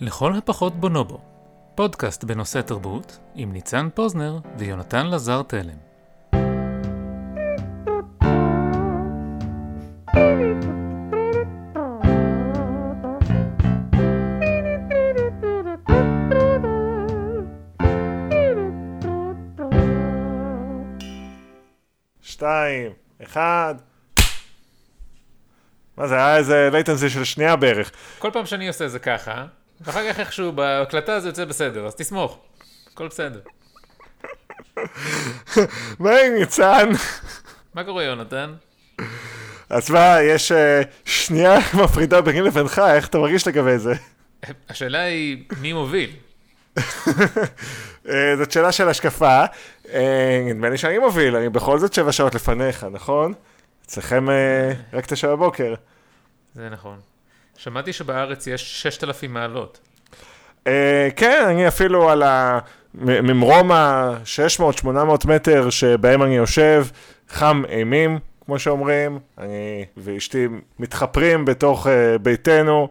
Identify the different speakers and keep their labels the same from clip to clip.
Speaker 1: לכל הפחות בונובו, פודקאסט בנושא תרבות עם ניצן פוזנר ויונתן לזר תלם.
Speaker 2: שתיים, אחד. מה זה, היה איזה latency של שנייה בערך.
Speaker 1: כל פעם שאני עושה זה ככה, ואחר כך איכשהו בהקלטה זה יוצא בסדר, אז תסמוך, הכל בסדר.
Speaker 2: מה עם ניצן?
Speaker 1: מה קורה יונתן?
Speaker 2: אז מה, יש אה, שנייה מפרידה ביני לבינך, איך אתה מרגיש לגבי זה?
Speaker 1: השאלה היא מי מוביל.
Speaker 2: אה, זאת שאלה של השקפה. אה, נדמה לי שאני מוביל, אני בכל זאת שבע שעות לפניך, נכון? אצלכם אה, רק תשע בבוקר.
Speaker 1: זה נכון. שמעתי שבארץ יש 6,000 מעלות.
Speaker 2: אה, כן, אני אפילו על הממרום ה-600-800 מטר שבהם אני יושב, חם אימים, כמו שאומרים. אני ואשתי מתחפרים בתוך אה, ביתנו.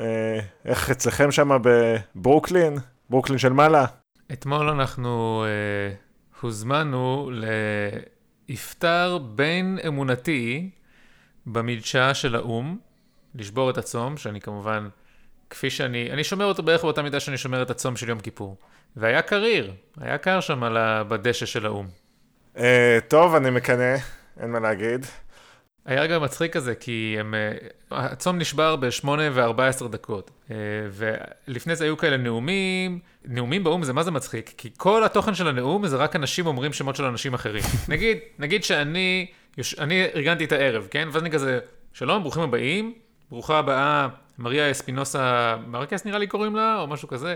Speaker 2: אה, איך אצלכם שם בברוקלין? ברוקלין של מעלה?
Speaker 1: אתמול אנחנו אה, הוזמנו לאפטר בין אמונתי במדשאה של האו"ם, לשבור את הצום, שאני כמובן, כפי שאני, אני שומר אותו בערך באותה מידה שאני שומר את הצום של יום כיפור. והיה קריר, היה קר שם על ה- בדשא של האו"ם.
Speaker 2: אה, טוב, אני מקנא, אין מה להגיד.
Speaker 1: היה רגע מצחיק כזה, כי הם, אה, הצום נשבר ב-8 ו-14 דקות. אה, ולפני זה היו כאלה נאומים, נאומים באו"ם זה מה זה מצחיק, כי כל התוכן של הנאום זה רק אנשים אומרים שמות של אנשים אחרים. נגיד, נגיד שאני, אני ארגנתי את הערב, כן? ואז אני כזה, שלום, ברוכים הבאים, ברוכה הבאה, מריה אספינוסה מרקס נראה לי קוראים לה, או משהו כזה.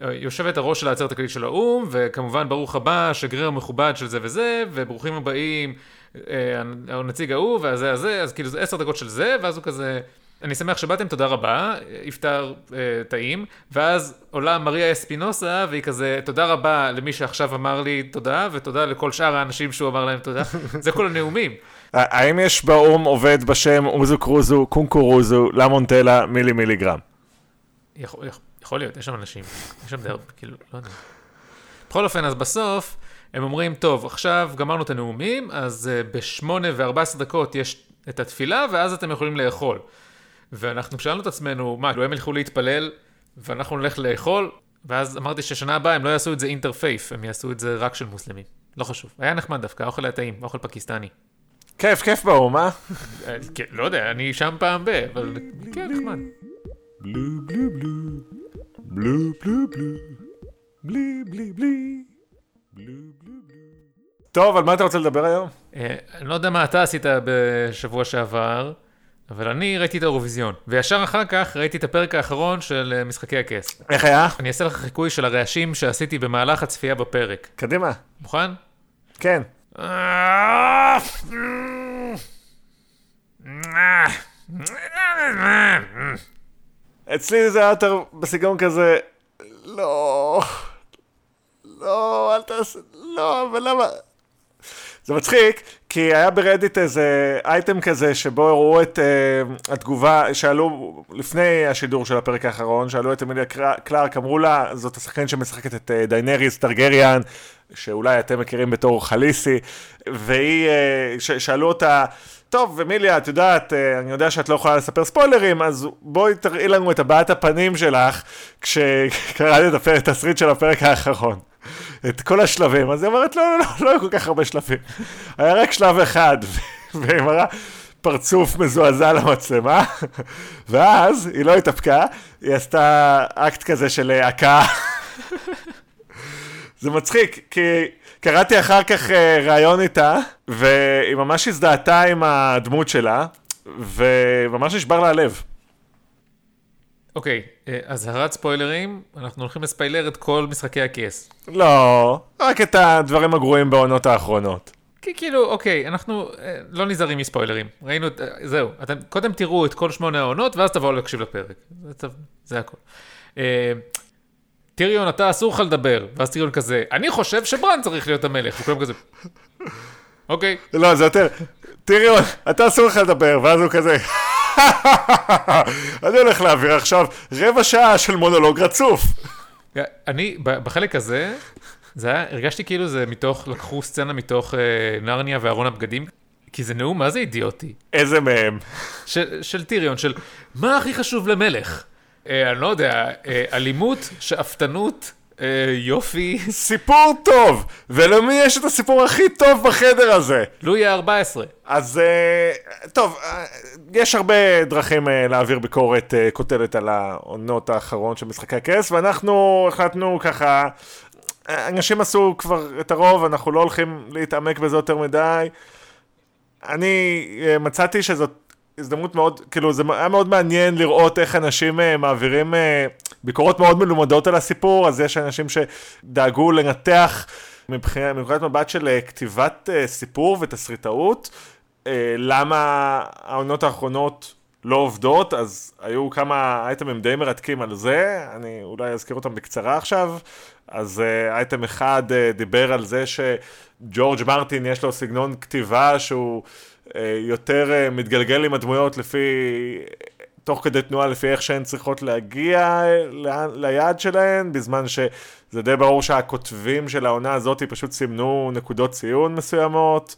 Speaker 1: יושבת הראש של העצרת הכללית של האו"ם, וכמובן ברוך הבא, השגריר המכובד של זה וזה, וברוכים הבאים, אה, הנציג ההוא, והזה הזה, אז כאילו זה עשר דקות של זה, ואז הוא כזה, אני שמח שבאתם, תודה רבה, יפטר אה, טעים, ואז עולה מריה אספינוסה, והיא כזה, תודה רבה למי שעכשיו אמר לי תודה, ותודה לכל שאר האנשים שהוא אמר להם תודה. זה כל הנאומים.
Speaker 2: האם יש באו"ם עובד בשם אוזו קרוזו, קונקורוזו, למונטלה, מילי מיליגרם?
Speaker 1: יכול, להיות, יש שם אנשים, יש שם די הרבה, כאילו, לא יודע. בכל אופן, אז בסוף, הם אומרים, טוב, עכשיו גמרנו את הנאומים, אז uh, ב-8 ו-14 דקות יש את התפילה, ואז אתם יכולים לאכול. ואנחנו שאלנו את עצמנו, מה, כאילו הם ילכו להתפלל, ואנחנו נלך לאכול? ואז אמרתי ששנה הבאה הם לא יעשו את זה אינטרפייף, הם יעשו את זה רק של מוסלמים. לא חשוב. היה נחמד דווקא, האוכל היה טעים, אוכל פקיסטני.
Speaker 2: כיף, כיף באו"ם, אה?
Speaker 1: כן, לא יודע, אני שם פעם ב... אבל כן, נחמד.
Speaker 2: בלו בלו בלו, בלו בלו בלו, בלי בלי בלי, בלו בלו בלו. טוב, על מה אתה רוצה לדבר היום?
Speaker 1: אה, אני לא יודע מה אתה עשית בשבוע שעבר, אבל אני ראיתי את האירוויזיון. וישר אחר כך ראיתי את הפרק האחרון של אה, משחקי הכס.
Speaker 2: איך היה?
Speaker 1: אני אעשה לך חיקוי של הרעשים שעשיתי במהלך הצפייה בפרק.
Speaker 2: קדימה.
Speaker 1: מוכן?
Speaker 2: כן. אצלי זה היה יותר בסגנון כזה, לא, לא, אל תעשה, לא, אבל למה? זה מצחיק, כי היה ב Reddit איזה אייטם כזה שבו הראו את אה, התגובה, שאלו לפני השידור של הפרק האחרון, שאלו את אמיליה קלארק, אמרו לה, זאת השחקנית שמשחקת את אה, דיינריס טרגריאן, שאולי אתם מכירים בתור חליסי, והיא, אה, ש- שאלו אותה, טוב, אמיליה, את יודעת, אה, אני יודע שאת לא יכולה לספר ספוילרים, אז בואי תראי לנו את הבעת הפנים שלך כשקראת את הפרק, תסריט של הפרק האחרון. את כל השלבים. אז היא אומרת, לא, לא, לא, לא היו כל כך הרבה שלבים. היה רק שלב אחד, והיא מראה פרצוף מזועזע למצלמה, ואז היא לא התאפקה, היא עשתה אקט כזה של להקה. זה מצחיק, כי קראתי אחר כך אה, ראיון איתה, והיא ממש הזדהתה עם הדמות שלה, וממש נשבר לה הלב.
Speaker 1: אוקיי, אה, אזהרת ספוילרים, אנחנו הולכים לספיילר את כל משחקי הכס.
Speaker 2: לא, רק את הדברים הגרועים בעונות האחרונות.
Speaker 1: כי כאילו, אוקיי, אנחנו אה, לא נזהרים מספוילרים. ראינו את, אה, זהו, אתם קודם תראו את כל שמונה העונות, ואז תבואו להקשיב לפרק. זה, זה הכל. אה, טיריון, אתה אסור לך לדבר. ואז טיריון כזה, אני חושב שברן צריך להיות המלך. וכולם כזה, אוקיי.
Speaker 2: לא, זה יותר, טיריון, אתה אסור לך לדבר, ואז הוא כזה, אני הולך להעביר עכשיו רבע שעה של מונולוג רצוף.
Speaker 1: אני, בחלק הזה, זה היה, הרגשתי כאילו זה מתוך, לקחו סצנה מתוך אה, נרניה וארון הבגדים, כי זה נאום מה זה אידיוטי.
Speaker 2: איזה מהם?
Speaker 1: של, של טיריון, של מה הכי חשוב למלך? אה, אני לא יודע, אה, אלימות, שאפתנות, אה, יופי,
Speaker 2: סיפור טוב, ולמי יש את הסיפור הכי טוב בחדר הזה?
Speaker 1: לואי ה-14.
Speaker 2: אז אה, טוב, אה, יש הרבה דרכים אה, להעביר ביקורת אה, קוטלת על העונות האחרון של משחקי הכס, ואנחנו החלטנו ככה, אנשים עשו כבר את הרוב, אנחנו לא הולכים להתעמק בזה יותר מדי. אני אה, מצאתי שזאת הזדמנות מאוד, כאילו זה היה מאוד מעניין לראות איך אנשים אה, מעבירים אה, ביקורות מאוד מלומדות על הסיפור, אז יש אנשים שדאגו לנתח מבחינת, מבחינת מבט של אה, כתיבת סיפור ותסריטאות, למה העונות האחרונות לא עובדות, אז היו כמה אייטמים די מרתקים על זה, אני אולי אזכיר אותם בקצרה עכשיו. אז אייטם אחד דיבר על זה שג'ורג' מרטין יש לו סגנון כתיבה שהוא יותר אה, מתגלגל עם הדמויות לפי, תוך כדי תנועה לפי איך שהן צריכות להגיע אה, ליעד שלהן, בזמן שזה די ברור שהכותבים של העונה הזאת פשוט סימנו נקודות ציון מסוימות.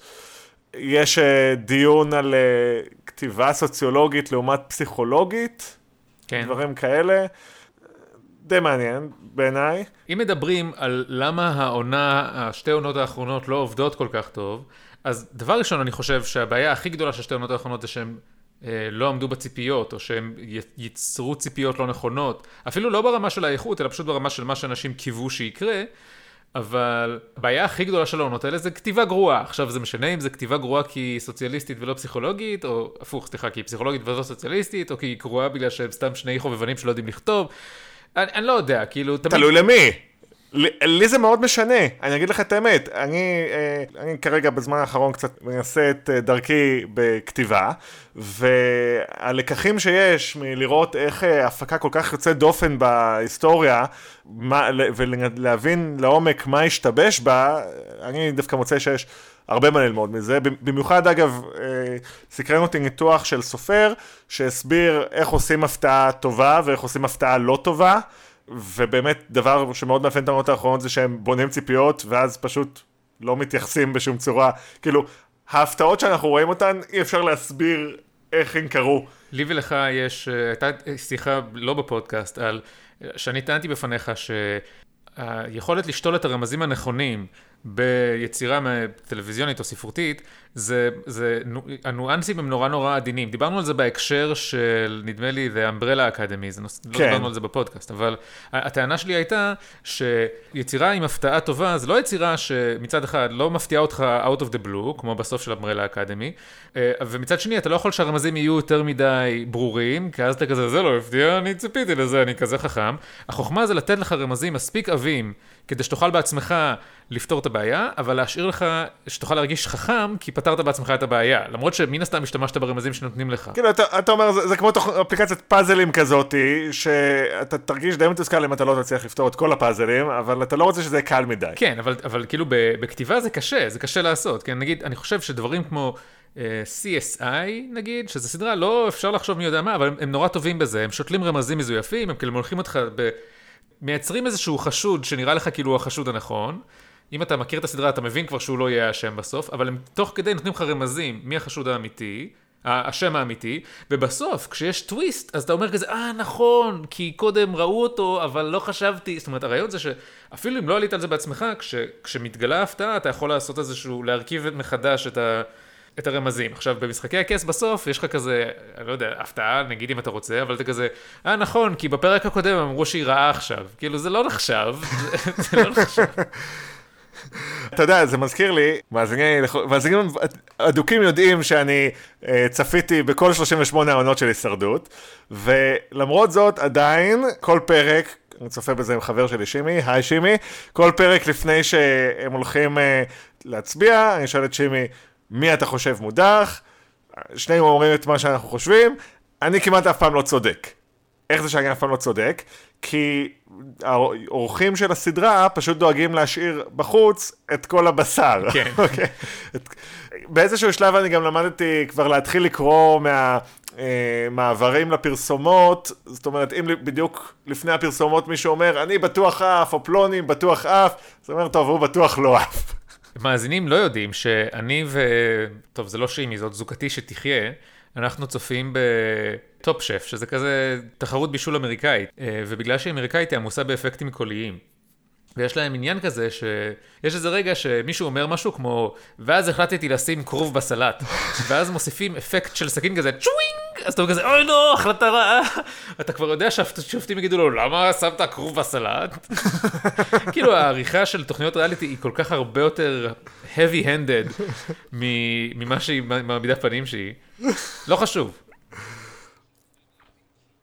Speaker 2: יש אה, דיון על אה, כתיבה סוציולוגית לעומת פסיכולוגית,
Speaker 1: כן.
Speaker 2: דברים כאלה. די מעניין בעיניי.
Speaker 1: אם מדברים על למה העונה, השתי עונות האחרונות לא עובדות כל כך טוב, אז דבר ראשון, אני חושב שהבעיה הכי גדולה של שתי העונות האחרונות זה שהם אה, לא עמדו בציפיות, או שהם ייצרו ציפיות לא נכונות, אפילו לא ברמה של האיכות, אלא פשוט ברמה של מה שאנשים קיוו שיקרה. אבל הבעיה הכי גדולה של העונות האלה זה כתיבה גרועה. עכשיו זה משנה אם זה כתיבה גרועה כי היא סוציאליסטית ולא פסיכולוגית, או הפוך, סליחה, כי היא פסיכולוגית ולא סוציאליסטית, או כי היא גרועה בגלל שהם סתם שני חובבנים שלא יודעים לכתוב. אני, אני לא יודע, כאילו, תמיד...
Speaker 2: תלוי למי. לי זה מאוד משנה, אני אגיד לך את האמת, אני, אה, אני כרגע בזמן האחרון קצת מנסה את אה, דרכי בכתיבה, והלקחים שיש מלראות איך אה, הפקה כל כך יוצאת דופן בהיסטוריה, מה, ולהבין לעומק מה השתבש בה, אני דווקא מוצא שיש הרבה מה ללמוד מזה, במיוחד אגב, סקרן אותי ניתוח של סופר, שהסביר איך עושים הפתעה טובה ואיך עושים הפתעה לא טובה. ובאמת דבר שמאוד מאפיין את העונות האחרונות זה שהם בונים ציפיות ואז פשוט לא מתייחסים בשום צורה. כאילו, ההפתעות שאנחנו רואים אותן, אי אפשר להסביר איך הן קרו.
Speaker 1: לי ולך יש, אה, הייתה שיחה לא בפודקאסט, על, שאני טענתי בפניך שהיכולת לשתול את הרמזים הנכונים ביצירה טלוויזיונית או ספרותית, זה, זה, הניואנסים הם נורא נורא עדינים. דיברנו על זה בהקשר של, נדמה לי, The Umbrella Academy, זה נוס... כן. לא דיברנו על זה בפודקאסט, אבל הטענה שלי הייתה שיצירה עם הפתעה טובה, זה לא יצירה שמצד אחד לא מפתיעה אותך out of the blue, כמו בסוף של Umbrella Academy, ומצד שני אתה לא יכול שהרמזים יהיו יותר מדי ברורים, כי אז אתה כזה, זה לא הפתיע, אני ציפיתי לזה, אני כזה חכם. החוכמה זה לתת לך רמזים מספיק עבים, כדי שתוכל בעצמך לפתור את הבעיה, אבל להשאיר לך, שתוכל להרגיש חכם, כי פתרת בעצמך את הבעיה, למרות שמן הסתם השתמשת ברמזים שנותנים לך.
Speaker 2: כאילו, אתה, אתה אומר, זה, זה כמו תוך, אפליקציית פאזלים כזאתי, שאתה תרגיש די מתוסכל אם אתה לא תצליח לפתור את כל הפאזלים, אבל אתה לא רוצה שזה יהיה קל מדי.
Speaker 1: כן, אבל, אבל כאילו בכתיבה זה קשה, זה קשה לעשות. כן, נגיד, אני חושב שדברים כמו... uh, CSI נגיד, שזו סדרה, לא אפשר לחשוב מי יודע מה, אבל הם, הם נורא טובים בזה, הם שותלים רמזים מזויפים, הם כאילו מולכים אותך ב... מייצרים איזשהו חשוד שנראה לך כאילו החשוד הנכון. אם אתה מכיר את הסדרה, אתה מבין כבר שהוא לא יהיה האשם בסוף, אבל הם תוך כדי נותנים לך רמזים מי החשוד האמיתי, השם האמיתי, ובסוף, כשיש טוויסט, אז אתה אומר כזה, אה, נכון, כי קודם ראו אותו, אבל לא חשבתי. זאת אומרת, הרעיון זה שאפילו אם לא עלית על זה בעצמך, כש, כשמתגלה הפתעה, אתה יכול לעשות איזשהו, להרכיב מחדש את ה... את הרמזים. עכשיו, במשחקי הכס בסוף, יש לך כזה, אני לא יודע, הפתעה, נגיד אם אתה רוצה, אבל אתה כזה, אה, נכון, כי בפרק הקודם אמרו שהיא רעה עכשיו. כאילו, זה לא נחשב, זה לא נחשב.
Speaker 2: אתה יודע, זה מזכיר לי, מאזינים אדוקים יודעים שאני uh, צפיתי בכל 38 העונות של הישרדות, ולמרות זאת, עדיין, כל פרק, אני צופה בזה עם חבר שלי שימי, היי שימי, כל פרק לפני שהם הולכים uh, להצביע, אני שואל את שימי, מי אתה חושב מודח? שנינו אומרים את מה שאנחנו חושבים, אני כמעט אף פעם לא צודק. איך זה שאני אף פעם לא צודק? כי האורחים של הסדרה פשוט דואגים להשאיר בחוץ את כל הבשר.
Speaker 1: כן.
Speaker 2: okay. את... באיזשהו שלב אני גם למדתי כבר להתחיל לקרוא מה... אה, מעברים לפרסומות, זאת אומרת, אם בדיוק לפני הפרסומות מישהו אומר, אני בטוח עף, או פלוני בטוח עף, זאת אומרת, טוב, הוא בטוח לא עף.
Speaker 1: מאזינים לא יודעים שאני ו... טוב, זה לא שימי, זאת זוגתי שתחיה. אנחנו צופים ב Top Chef, שזה כזה תחרות בישול אמריקאית, אה, ובגלל שהיא אמריקאית היא עמוסה באפקטים קוליים. ויש להם עניין כזה שיש איזה רגע שמישהו אומר משהו כמו, ואז החלטתי לשים כרוב בסלט, ואז מוסיפים אפקט של סכין כזה, צ'ווינג, אז אתה כזה, אוי לא, החלטה רעה. אתה כבר יודע שהשופטים יגידו לו, למה שמת כרוב בסלט? כאילו העריכה של תוכניות ריאליטי היא כל כך הרבה יותר heavy-handed ממה שהיא מעמידה פנים שהיא. לא חשוב.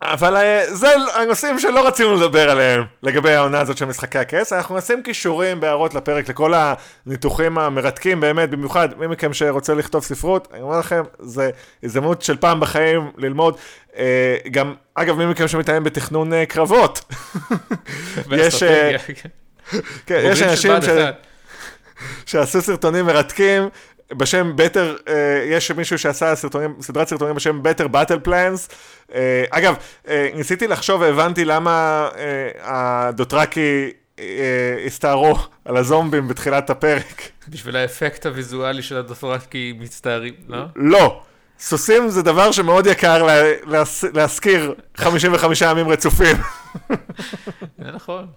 Speaker 2: אבל אה, זה הנושאים שלא רצינו לדבר עליהם לגבי העונה הזאת של משחקי הכס. אנחנו נשים כישורים בהערות לפרק לכל הניתוחים המרתקים באמת, במיוחד מי מכם שרוצה לכתוב ספרות, אני אומר לכם, זה הזדמנות של פעם בחיים ללמוד. אה, גם, אגב, מי מכם שמתאם בתכנון אה, קרבות. יש, כן, יש אנשים ש... שעשו סרטונים מרתקים. בשם בטר, uh, יש מישהו שעשה סרטונים, סדרת סרטונים בשם בטר באטל פלאנס. אגב, uh, ניסיתי לחשוב והבנתי למה uh, הדוטרקי uh, הסתערו על הזומבים בתחילת הפרק.
Speaker 1: בשביל האפקט הוויזואלי של הדוטרקי מצטערים, לא?
Speaker 2: לא. סוסים זה דבר שמאוד יקר לה, להס, להזכיר 55 ימים רצופים.
Speaker 1: זה נכון.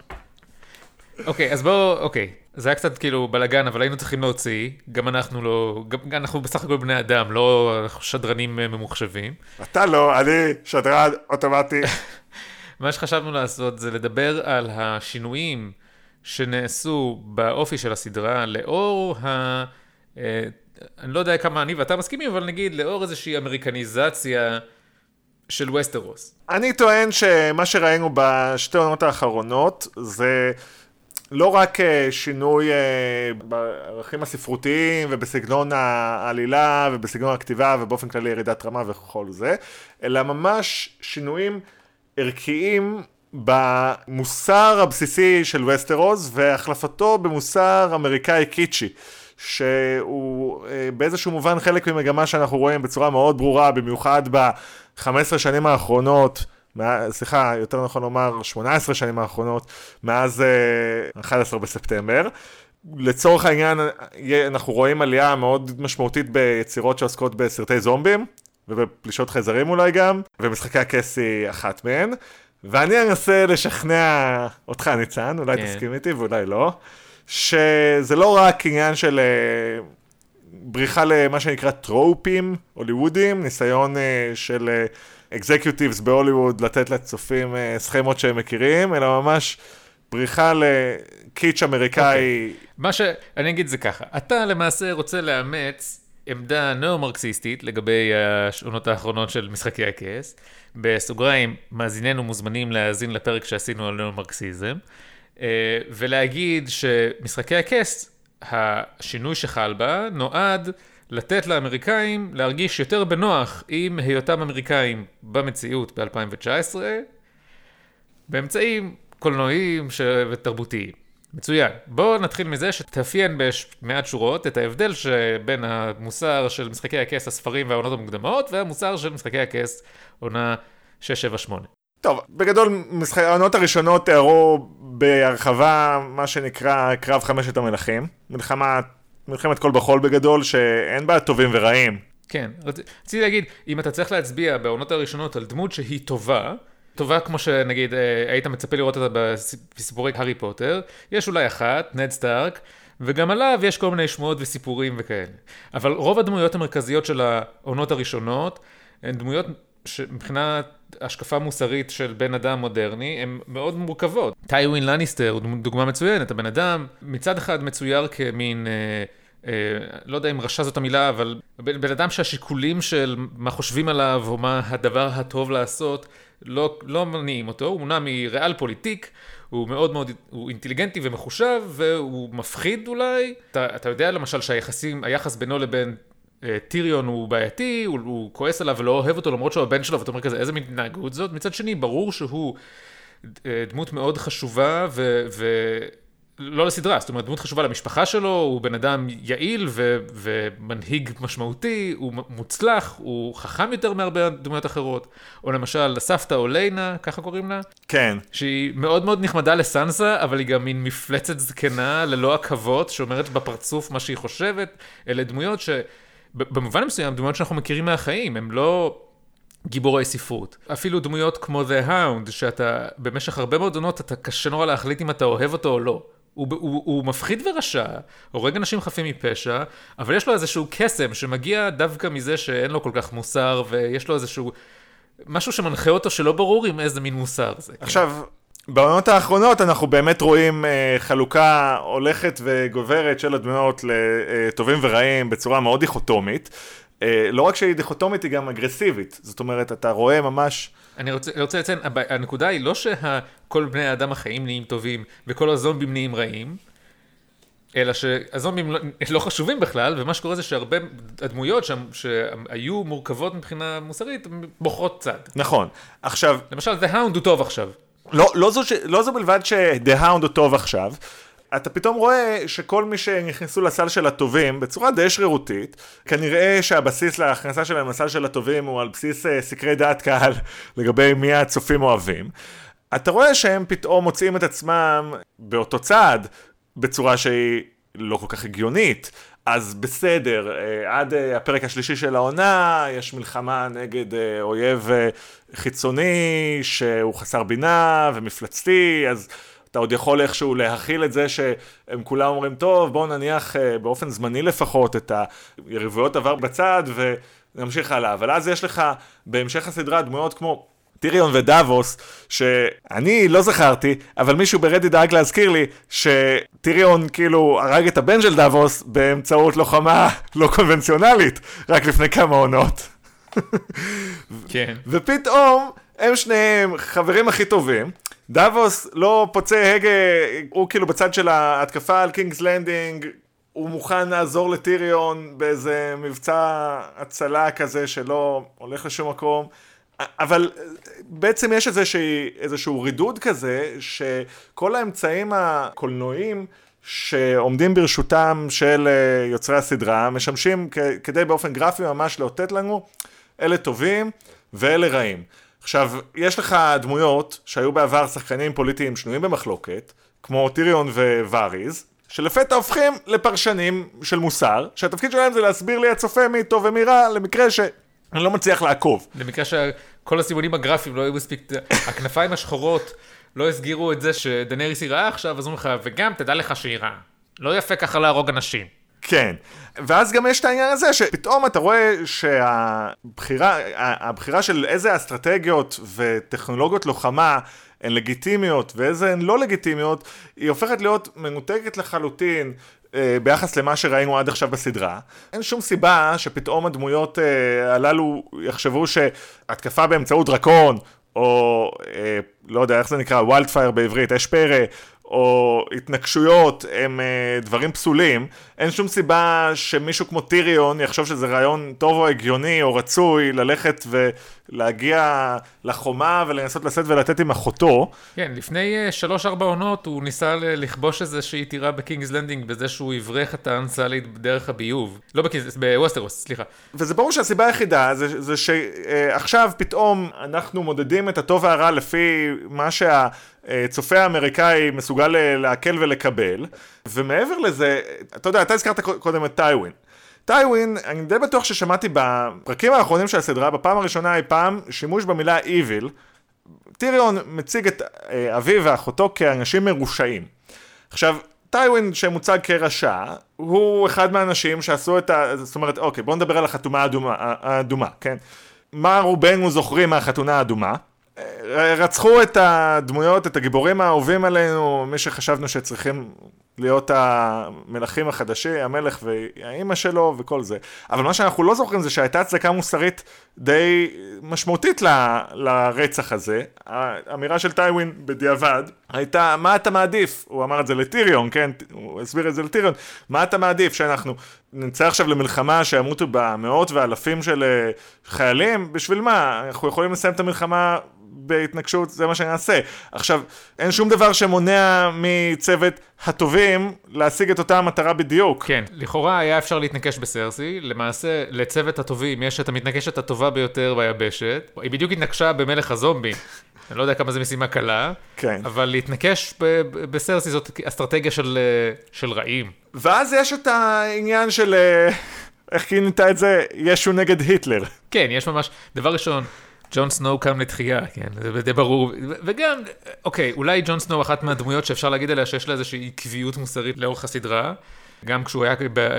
Speaker 1: אוקיי, אז בואו, אוקיי. זה היה קצת כאילו בלאגן, אבל היינו צריכים להוציא. גם אנחנו לא, גם אנחנו בסך הכל בני אדם, לא שדרנים אה, ממוחשבים.
Speaker 2: אתה לא, אני שדרן אוטומטי.
Speaker 1: מה שחשבנו לעשות זה לדבר על השינויים שנעשו באופי של הסדרה לאור ה... אה, אני לא יודע כמה אני ואתה מסכימים, אבל נגיד לאור איזושהי אמריקניזציה של ווסטרוס.
Speaker 2: אני טוען שמה שראינו בשתי עונות האחרונות זה... לא רק אה, שינוי אה, בערכים הספרותיים ובסגנון העלילה ובסגנון הכתיבה ובאופן כללי ירידת רמה וכל זה, אלא ממש שינויים ערכיים במוסר הבסיסי של וסטרוס והחלפתו במוסר אמריקאי קיצ'י. שהוא אה, באיזשהו מובן חלק ממגמה שאנחנו רואים בצורה מאוד ברורה, במיוחד ב-15 שנים האחרונות, סליחה, יותר נכון לומר 18 שנים האחרונות, מאז 11 אה, בספטמבר. לצורך העניין, אנחנו רואים עלייה מאוד משמעותית ביצירות שעוסקות בסרטי זומבים, ובפלישות חייזרים אולי גם, ומשחקי הכס היא אחת מהן. ואני אנסה לשכנע אותך, ניצן, אולי כן. תסכים איתי ואולי לא, שזה לא רק עניין של uh, בריחה למה שנקרא טרופים הוליוודים, ניסיון של... אקזקיוטיבס בהוליווד לתת לצופים uh, סכמות שהם מכירים, אלא ממש בריחה לקיץ' אמריקאי. Okay.
Speaker 1: אוקיי. מה שאני אגיד זה ככה, אתה למעשה רוצה לאמץ עמדה נאו-מרקסיסטית לגבי השעונות האחרונות של משחקי הכס. בסוגריים, מאזיננו מוזמנים להאזין לפרק שעשינו על נאו-מרקסיזם, uh, ולהגיד שמשחקי הכס, השינוי שחל בה, נועד לתת לאמריקאים להרגיש יותר בנוח עם היותם אמריקאים במציאות ב-2019, באמצעים קולנועיים ש... ותרבותיים. מצוין. בואו נתחיל מזה שתאפיין במעט שורות את ההבדל שבין המוסר של משחקי הכס, הספרים והעונות המוקדמות, והמוסר של משחקי הכס, עונה 6-7-8.
Speaker 2: טוב, בגדול, העונות הראשונות תיארו בהרחבה מה שנקרא קרב חמשת המלכים. מלחמה מלחמת כל בחול בגדול, שאין בה טובים ורעים.
Speaker 1: כן, רציתי להגיד, אם אתה צריך להצביע בעונות הראשונות על דמות שהיא טובה, טובה כמו שנגיד אה, היית מצפה לראות אותה בסיפורי הארי פוטר, יש אולי אחת, נד סטארק, וגם עליו יש כל מיני שמועות וסיפורים וכאלה. אבל רוב הדמויות המרכזיות של העונות הראשונות הן דמויות שמבחינת השקפה מוסרית של בן אדם מודרני, הן מאוד מורכבות. טיווין לניסטר הוא דוגמה מצוינת, הבן אדם מצד אחד מצויר כמין... אה, אה, לא יודע אם רשע זאת המילה, אבל בן, בן אדם שהשיקולים של מה חושבים עליו או מה הדבר הטוב לעשות לא, לא מניעים אותו, הוא מונע מריאל פוליטיק, הוא מאוד מאוד, הוא אינטליגנטי ומחושב והוא מפחיד אולי. אתה, אתה יודע למשל שהיחסים, היחס בינו לבין טיריון הוא בעייתי, הוא, הוא כועס עליו ולא אוהב אותו למרות שהוא הבן שלו, ואתה אומר כזה, איזה מין התנהגות זאת? מצד שני, ברור שהוא אה, דמות מאוד חשובה, ו, לא לסדרה, זאת אומרת, דמות חשובה למשפחה שלו, הוא בן אדם יעיל ו- ומנהיג משמעותי, הוא מוצלח, הוא חכם יותר מהרבה דמויות אחרות. או למשל, סבתא אוליינה, ככה קוראים לה?
Speaker 2: כן.
Speaker 1: שהיא מאוד מאוד נחמדה לסנסה, אבל היא גם מין מפלצת זקנה ללא עכבות, שאומרת בפרצוף מה שהיא חושבת. אלה דמויות ש... במובן מסוים, דמויות שאנחנו מכירים מהחיים, הן לא... גיבורי ספרות. אפילו דמויות כמו The Hound, שאתה במשך הרבה מאוד עונות, אתה קשה נורא להחליט אם אתה אוהב אותו או לא. הוא, הוא, הוא מפחיד ורשע, הורג אנשים חפים מפשע, אבל יש לו איזשהו קסם שמגיע דווקא מזה שאין לו כל כך מוסר, ויש לו איזשהו... משהו שמנחה אותו שלא ברור עם איזה מין מוסר זה.
Speaker 2: עכשיו, כן. בעונות האחרונות אנחנו באמת רואים אה, חלוקה הולכת וגוברת של הדמויות לטובים ורעים בצורה מאוד דיכוטומית. אה, לא רק שהיא דיכוטומית, היא גם אגרסיבית. זאת אומרת, אתה רואה ממש...
Speaker 1: אני רוצה, רוצה לציין, הנקודה היא לא שכל בני האדם החיים נהיים טובים וכל הזומבים נהיים רעים, אלא שהזומבים לא, לא חשובים בכלל, ומה שקורה זה שהרבה הדמויות שם, שהיו מורכבות מבחינה מוסרית, בוחרות צד.
Speaker 2: נכון. עכשיו...
Speaker 1: למשל, The Hound הוא טוב עכשיו.
Speaker 2: לא, לא, זו. לא זו בלבד Hound הוא טוב עכשיו, אתה פתאום רואה שכל מי שנכנסו לסל של הטובים בצורה די שרירותית, כנראה שהבסיס להכנסה שלהם לסל של הטובים הוא על בסיס uh, סקרי דעת קהל לגבי מי הצופים אוהבים. אתה רואה שהם פתאום מוצאים את עצמם באותו צעד בצורה שהיא לא כל כך הגיונית. אז בסדר, אה, עד אה, הפרק השלישי של העונה יש מלחמה נגד אויב חיצוני שהוא חסר בינה ומפלצתי, אז אתה עוד יכול איכשהו להכיל את זה שהם כולם אומרים, טוב, בואו נניח אה, באופן זמני לפחות את היריבויות עבר בצד ונמשיך הלאה. אבל אז יש לך בהמשך הסדרה דמויות כמו טיריון ודאבוס, שאני לא זכרתי, אבל מישהו ב Reddit דאג להזכיר לי שטיריון כאילו הרג את הבן של דאבוס באמצעות לוחמה לא קונבנציונלית, רק לפני כמה עונות.
Speaker 1: כן.
Speaker 2: ופתאום הם שניהם חברים הכי טובים, דאבוס לא פוצע הגה, הוא כאילו בצד של ההתקפה על קינגס לנדינג, הוא מוכן לעזור לטיריון באיזה מבצע הצלה כזה שלא הולך לשום מקום. אבל בעצם יש איזשה, איזשהו רידוד כזה, שכל האמצעים הקולנועיים שעומדים ברשותם של אה, יוצרי הסדרה, משמשים כדי באופן גרפי ממש לאותת לנו, אלה טובים ואלה רעים. עכשיו, יש לך דמויות שהיו בעבר שחקנים פוליטיים שנויים במחלוקת, כמו טיריון ווואריז, שלפתע הופכים לפרשנים של מוסר, שהתפקיד שלהם זה להסביר לי הצופה מי טוב ומי רע, למקרה שאני לא מצליח לעקוב.
Speaker 1: למקרה שכל הסימונים הגרפיים לא היו מספיק, הכנפיים השחורות לא הסגירו את זה שדנריס היא רעה עכשיו, אז אומרים לך, וגם תדע לך שהיא רעה. לא יפה ככה להרוג אנשים.
Speaker 2: כן, ואז גם יש את העניין הזה שפתאום אתה רואה שהבחירה הבחירה של איזה אסטרטגיות וטכנולוגיות לוחמה הן לגיטימיות ואיזה הן לא לגיטימיות, היא הופכת להיות מנותקת לחלוטין ביחס למה שראינו עד עכשיו בסדרה. אין שום סיבה שפתאום הדמויות אה, הללו יחשבו שהתקפה באמצעות דרקון, או אה, לא יודע איך זה נקרא, wildfire בעברית, אש פרא, או התנגשויות הם אה, דברים פסולים, אין שום סיבה שמישהו כמו טיריון יחשוב שזה רעיון טוב או הגיוני או רצוי ללכת ולהגיע לחומה ולנסות לשאת ולתת עם אחותו.
Speaker 1: כן, לפני אה, שלוש-ארבע עונות הוא ניסה לכבוש איזושהי טירה בקינגס לנדינג בזה שהוא הבריח את ה Unsullied דרך הביוב. לא בקינגס, בווסטרוס, סליחה.
Speaker 2: וזה ברור שהסיבה היחידה זה, זה שעכשיו uh, פתאום אנחנו מודדים את הטוב והרע לפי מה שה... צופה האמריקאי מסוגל אה, לעכל ולקבל, ומעבר לזה, אתה יודע, אתה הזכרת קודם את טיווין. טיווין, אני די בטוח ששמעתי בפרקים האחרונים של הסדרה, בפעם הראשונה אי פעם, שימוש במילה Evil. טיריון מציג את אה, אביו ואחותו כאנשים מרושעים. עכשיו, טיווין שמוצג כרשע, הוא אחד מהאנשים שעשו את ה... זאת אומרת, אוקיי, בואו נדבר על החתונה האדומה, האדומה כן? מה רובנו זוכרים מהחתונה האדומה? רצחו את הדמויות, את הגיבורים האהובים עלינו, מי שחשבנו שצריכים להיות המלכים החדשים, המלך והאימא שלו וכל זה. אבל מה שאנחנו לא זוכרים זה שהייתה הצדקה מוסרית די משמעותית ל, לרצח הזה. האמירה של טיווין בדיעבד הייתה, מה אתה מעדיף? הוא אמר את זה לטיריון, כן? הוא הסביר את זה לטיריון. מה אתה מעדיף? שאנחנו נצא עכשיו למלחמה שימותו בה מאות ואלפים של אה, חיילים? בשביל מה? אנחנו יכולים לסיים את המלחמה בהתנגשות, זה מה שאני אעשה. עכשיו, אין שום דבר שמונע מצוות הטובים להשיג את אותה המטרה בדיוק.
Speaker 1: כן, לכאורה היה אפשר להתנקש בסרסי, למעשה לצוות הטובים יש את המתנקשת הטובה ביותר ביבשת, היא בדיוק התנקשה במלך הזומבי. אני לא יודע כמה זו משימה קלה,
Speaker 2: כן.
Speaker 1: אבל להתנקש ב- בסרסי זאת אסטרטגיה של, אה, של רעים.
Speaker 2: ואז יש את העניין של, אה, איך כינית את זה? ישו נגד היטלר.
Speaker 1: כן, יש ממש, דבר ראשון, ג'ון סנואו קם לתחייה, כן, זה די ברור, וגם, אוקיי, אולי ג'ון סנואו אחת מהדמויות שאפשר להגיד עליה שיש לה איזושהי עקביות מוסרית לאורך הסדרה, גם כשהוא היה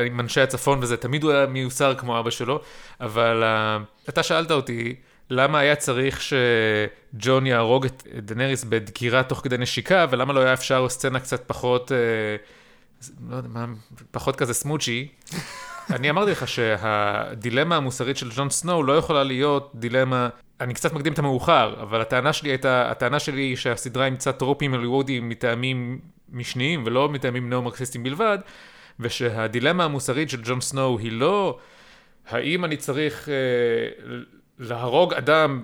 Speaker 1: עם אנשי הצפון וזה, תמיד הוא היה מיוסר כמו אבא שלו, אבל אה, אתה שאלת אותי, למה היה צריך שג'ון יהרוג את דנריס בדקירה תוך כדי נשיקה, ולמה לא היה אפשר סצנה קצת פחות, אה, לא יודע מה, פחות כזה smoochy. אני אמרתי לך שהדילמה המוסרית של ג'ון סנואו לא יכולה להיות דילמה, אני קצת מקדים את המאוחר, אבל הטענה שלי הייתה, הטענה שלי היא שהסדרה אימצה טרופים הוליוודיים מטעמים משניים ולא מטעמים נאו-מרקסיסטיים בלבד, ושהדילמה המוסרית של ג'ון סנואו היא לא האם אני צריך אה, להרוג אדם,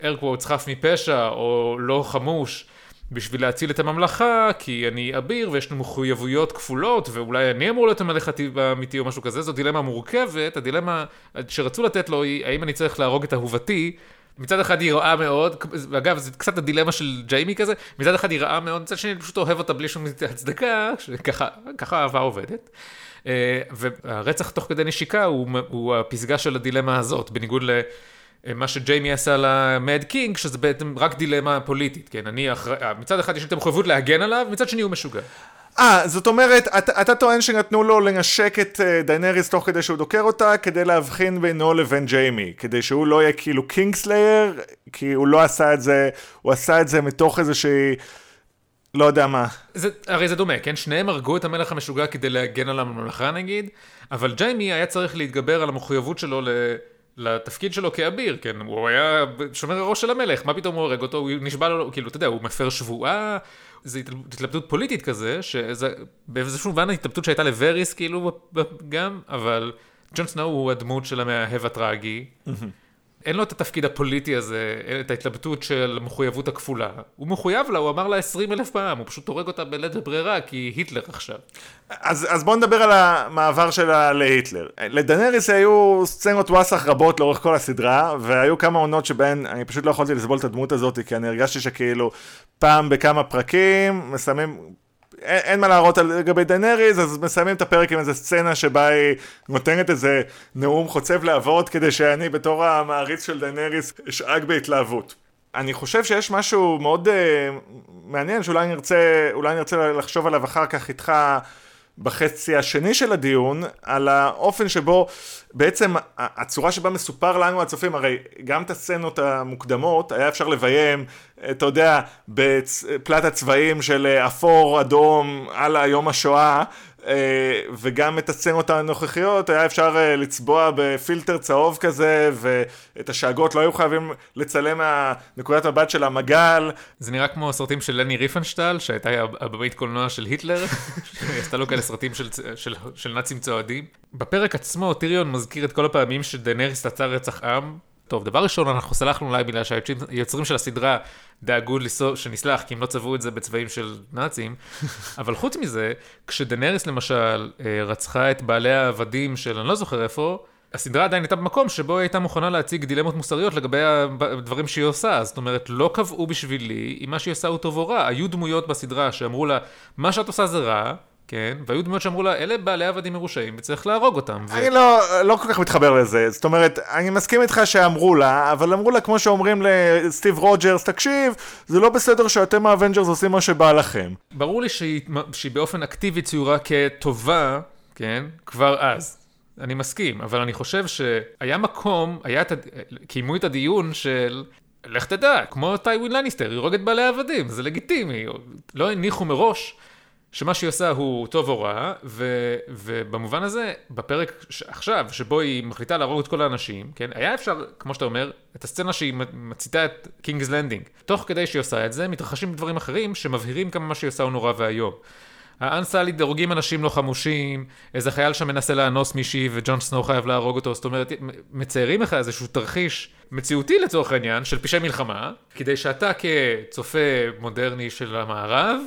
Speaker 1: air quotes, חף מפשע או לא חמוש בשביל להציל את הממלכה, כי אני אביר ויש לנו מחויבויות כפולות, ואולי אני אמור להיות המלך האמיתי או משהו כזה, זו דילמה מורכבת, הדילמה שרצו לתת לו היא, האם אני צריך להרוג את אהובתי, מצד אחד היא רעה מאוד, ואגב, זה קצת הדילמה של ג'יימי כזה, מצד אחד היא רעה מאוד, מצד שני אני פשוט אוהב אותה בלי שום הצדקה, שככה אהבה עובדת. אה, והרצח תוך כדי נשיקה הוא, הוא הפסגה של הדילמה הזאת, בניגוד ל... מה שג'יימי עשה ל Mad King, שזה בעצם רק דילמה פוליטית, כן? אני אחרי, מצד אחד יש לי את המחויבות להגן עליו, מצד שני הוא משוגע.
Speaker 2: אה, זאת אומרת, אתה, אתה טוען שנתנו לו לנשק את אה, דיינריס תוך כדי שהוא דוקר אותה, כדי להבחין בינו לבין ג'יימי, כדי שהוא לא יהיה כאילו Kingslayer, כי הוא לא עשה את זה, הוא עשה את זה מתוך איזושהי... לא יודע מה.
Speaker 1: זה, הרי זה דומה, כן? שניהם הרגו את המלך המשוגע כדי להגן על הממלכה נגיד, אבל ג'יימי היה צריך להתגבר על המחויבות שלו ל... לתפקיד שלו כאביר, כן, הוא היה שומר הראש של המלך, מה פתאום הוא הורג אותו, הוא נשבע לו, כאילו, אתה יודע, הוא מפר שבועה, זו התלבטות פוליטית כזה, שזה באיזשהו מובן ההתלבטות שהייתה לווריס, כאילו, גם, אבל ג'ון סנואו הוא הדמות של המאהב הטרגי. אין לו את התפקיד הפוליטי הזה, את ההתלבטות של המחויבות הכפולה. הוא מחויב לה, הוא אמר לה עשרים אלף פעם, הוא פשוט הורג אותה בלית ברירה, כי היטלר עכשיו.
Speaker 2: אז, אז בוא נדבר על המעבר שלה להיטלר. לדנריס היו סצנות וואסאח רבות לאורך כל הסדרה, והיו כמה עונות שבהן אני פשוט לא יכולתי לסבול את הדמות הזאת, כי אני הרגשתי שכאילו פעם בכמה פרקים, מסיימים אין, אין מה להראות על לגבי דנריז, אז מסיימים את הפרק עם איזה סצנה שבה היא נותנת איזה נאום חוצב להבות, כדי שאני בתור המעריץ של דנריס אשאג בהתלהבות. אני חושב שיש משהו מאוד uh, מעניין שאולי נרצה, נרצה לחשוב עליו אחר כך איתך בחצי השני של הדיון, על האופן שבו בעצם הצורה שבה מסופר לנו הצופים, הרי גם את הסצנות המוקדמות היה אפשר לביים, אתה יודע, בפלט הצבעים של אפור, אדום, על יום השואה, אה, וגם את הסצנות הנוכחיות היה אפשר אה, לצבוע בפילטר צהוב כזה, ואת השאגות לא היו חייבים לצלם מהנקודת מבט של המגל.
Speaker 1: זה נראה כמו הסרטים של לני ריפנשטל, שהייתה הבמאית קולנוע של היטלר, שעשתה לו כאלה סרטים של, של, של נאצים צועדים. בפרק עצמו טיריון מזכיר את כל הפעמים שדנריס עצר רצח עם. טוב, דבר ראשון, אנחנו סלחנו אולי בגלל שהיוצרים של הסדרה דאגו שנסלח, כי הם לא צבעו את זה בצבעים של נאצים, אבל חוץ מזה, כשדנריס למשל אה, רצחה את בעלי העבדים של אני לא זוכר איפה, הסדרה עדיין הייתה במקום שבו היא הייתה מוכנה להציג דילמות מוסריות לגבי הדברים שהיא עושה, זאת אומרת, לא קבעו בשבילי אם מה שהיא עושה הוא טוב או רע, היו דמויות בסדרה שאמרו לה, מה שאת עושה זה רע, כן, והיו דמויות שאמרו לה, אלה בעלי עבדים מרושעים וצריך להרוג אותם.
Speaker 2: ו... אני לא, לא כל כך מתחבר לזה, זאת אומרת, אני מסכים איתך שאמרו לה, אבל אמרו לה כמו שאומרים לסטיב רוג'רס, תקשיב, זה לא בסדר שאתם האבנג'רס עושים מה שבא לכם.
Speaker 1: ברור לי שהיא, שהיא באופן אקטיבי ציורה כטובה, כן, כבר אז. אני מסכים, אבל אני חושב שהיה מקום, היה, קיימו את הדיון של לך תדע, כמו טיווין לניסטר, היא הורגת בעלי עבדים, זה לגיטימי, לא הניחו מראש שמה שהיא עושה הוא טוב או רע, ו, ובמובן הזה, בפרק עכשיו, שבו היא מחליטה להרוג את כל האנשים, כן, היה אפשר, כמו שאתה אומר, את הסצנה שהיא מציתה את קינגס לנדינג. תוך כדי שהיא עושה את זה, מתרחשים דברים אחרים שמבהירים כמה מה שהיא עושה הוא נורא ואיום. האנסאליד הורגים אנשים לא חמושים, איזה חייל שם מנסה לאנוס מישהי וג'ון סנואו חייב להרוג אותו, זאת אומרת, מציירים לך איזשהו תרחיש מציאותי לצורך העניין, של פשעי מלחמה, כדי שאתה כצופה מודרני של המערב,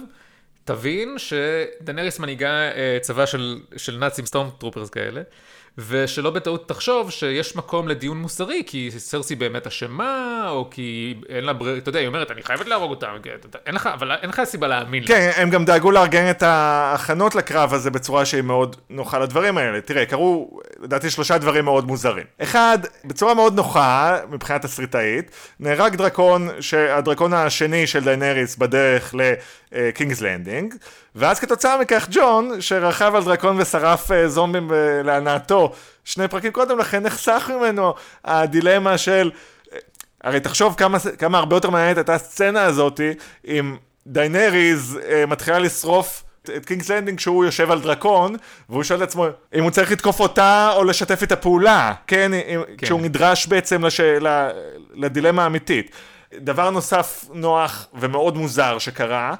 Speaker 1: תבין שדנריס מנהיגה אה, צבא של, של נאצים stormtroopers כאלה, ושלא בטעות תחשוב שיש מקום לדיון מוסרי, כי סרסי באמת אשמה, או כי אין לה ברירה, אתה יודע, היא אומרת, אני חייבת להרוג אותם, אין לך, אבל אין לך סיבה להאמין לה.
Speaker 2: כן, הם גם דאגו לארגן את ההכנות לקרב הזה בצורה שהיא מאוד נוחה לדברים האלה. תראה, קרו, לדעתי, שלושה דברים מאוד מוזרים. אחד, בצורה מאוד נוחה, מבחינת תסריטאית, נהרג דרקון, הדרקון השני של דיינריס בדרך לקינגס לנדינג. ואז כתוצאה מכך ג'ון, שרכב על דרקון ושרף uh, זומבים uh, להנאתו שני פרקים קודם לכן, נחסך ממנו הדילמה של... Uh, הרי תחשוב כמה, כמה הרבה יותר מעניינת הייתה הסצנה הזאתי, עם דיינריז uh, מתחילה לשרוף את קינגס לנדינג כשהוא יושב על דרקון, והוא שואל את עצמו אם הוא צריך לתקוף אותה או לשתף איתה פעולה, כן? כן. כשהוא נדרש בעצם לש... לדילמה האמיתית. דבר נוסף נוח ומאוד מוזר שקרה,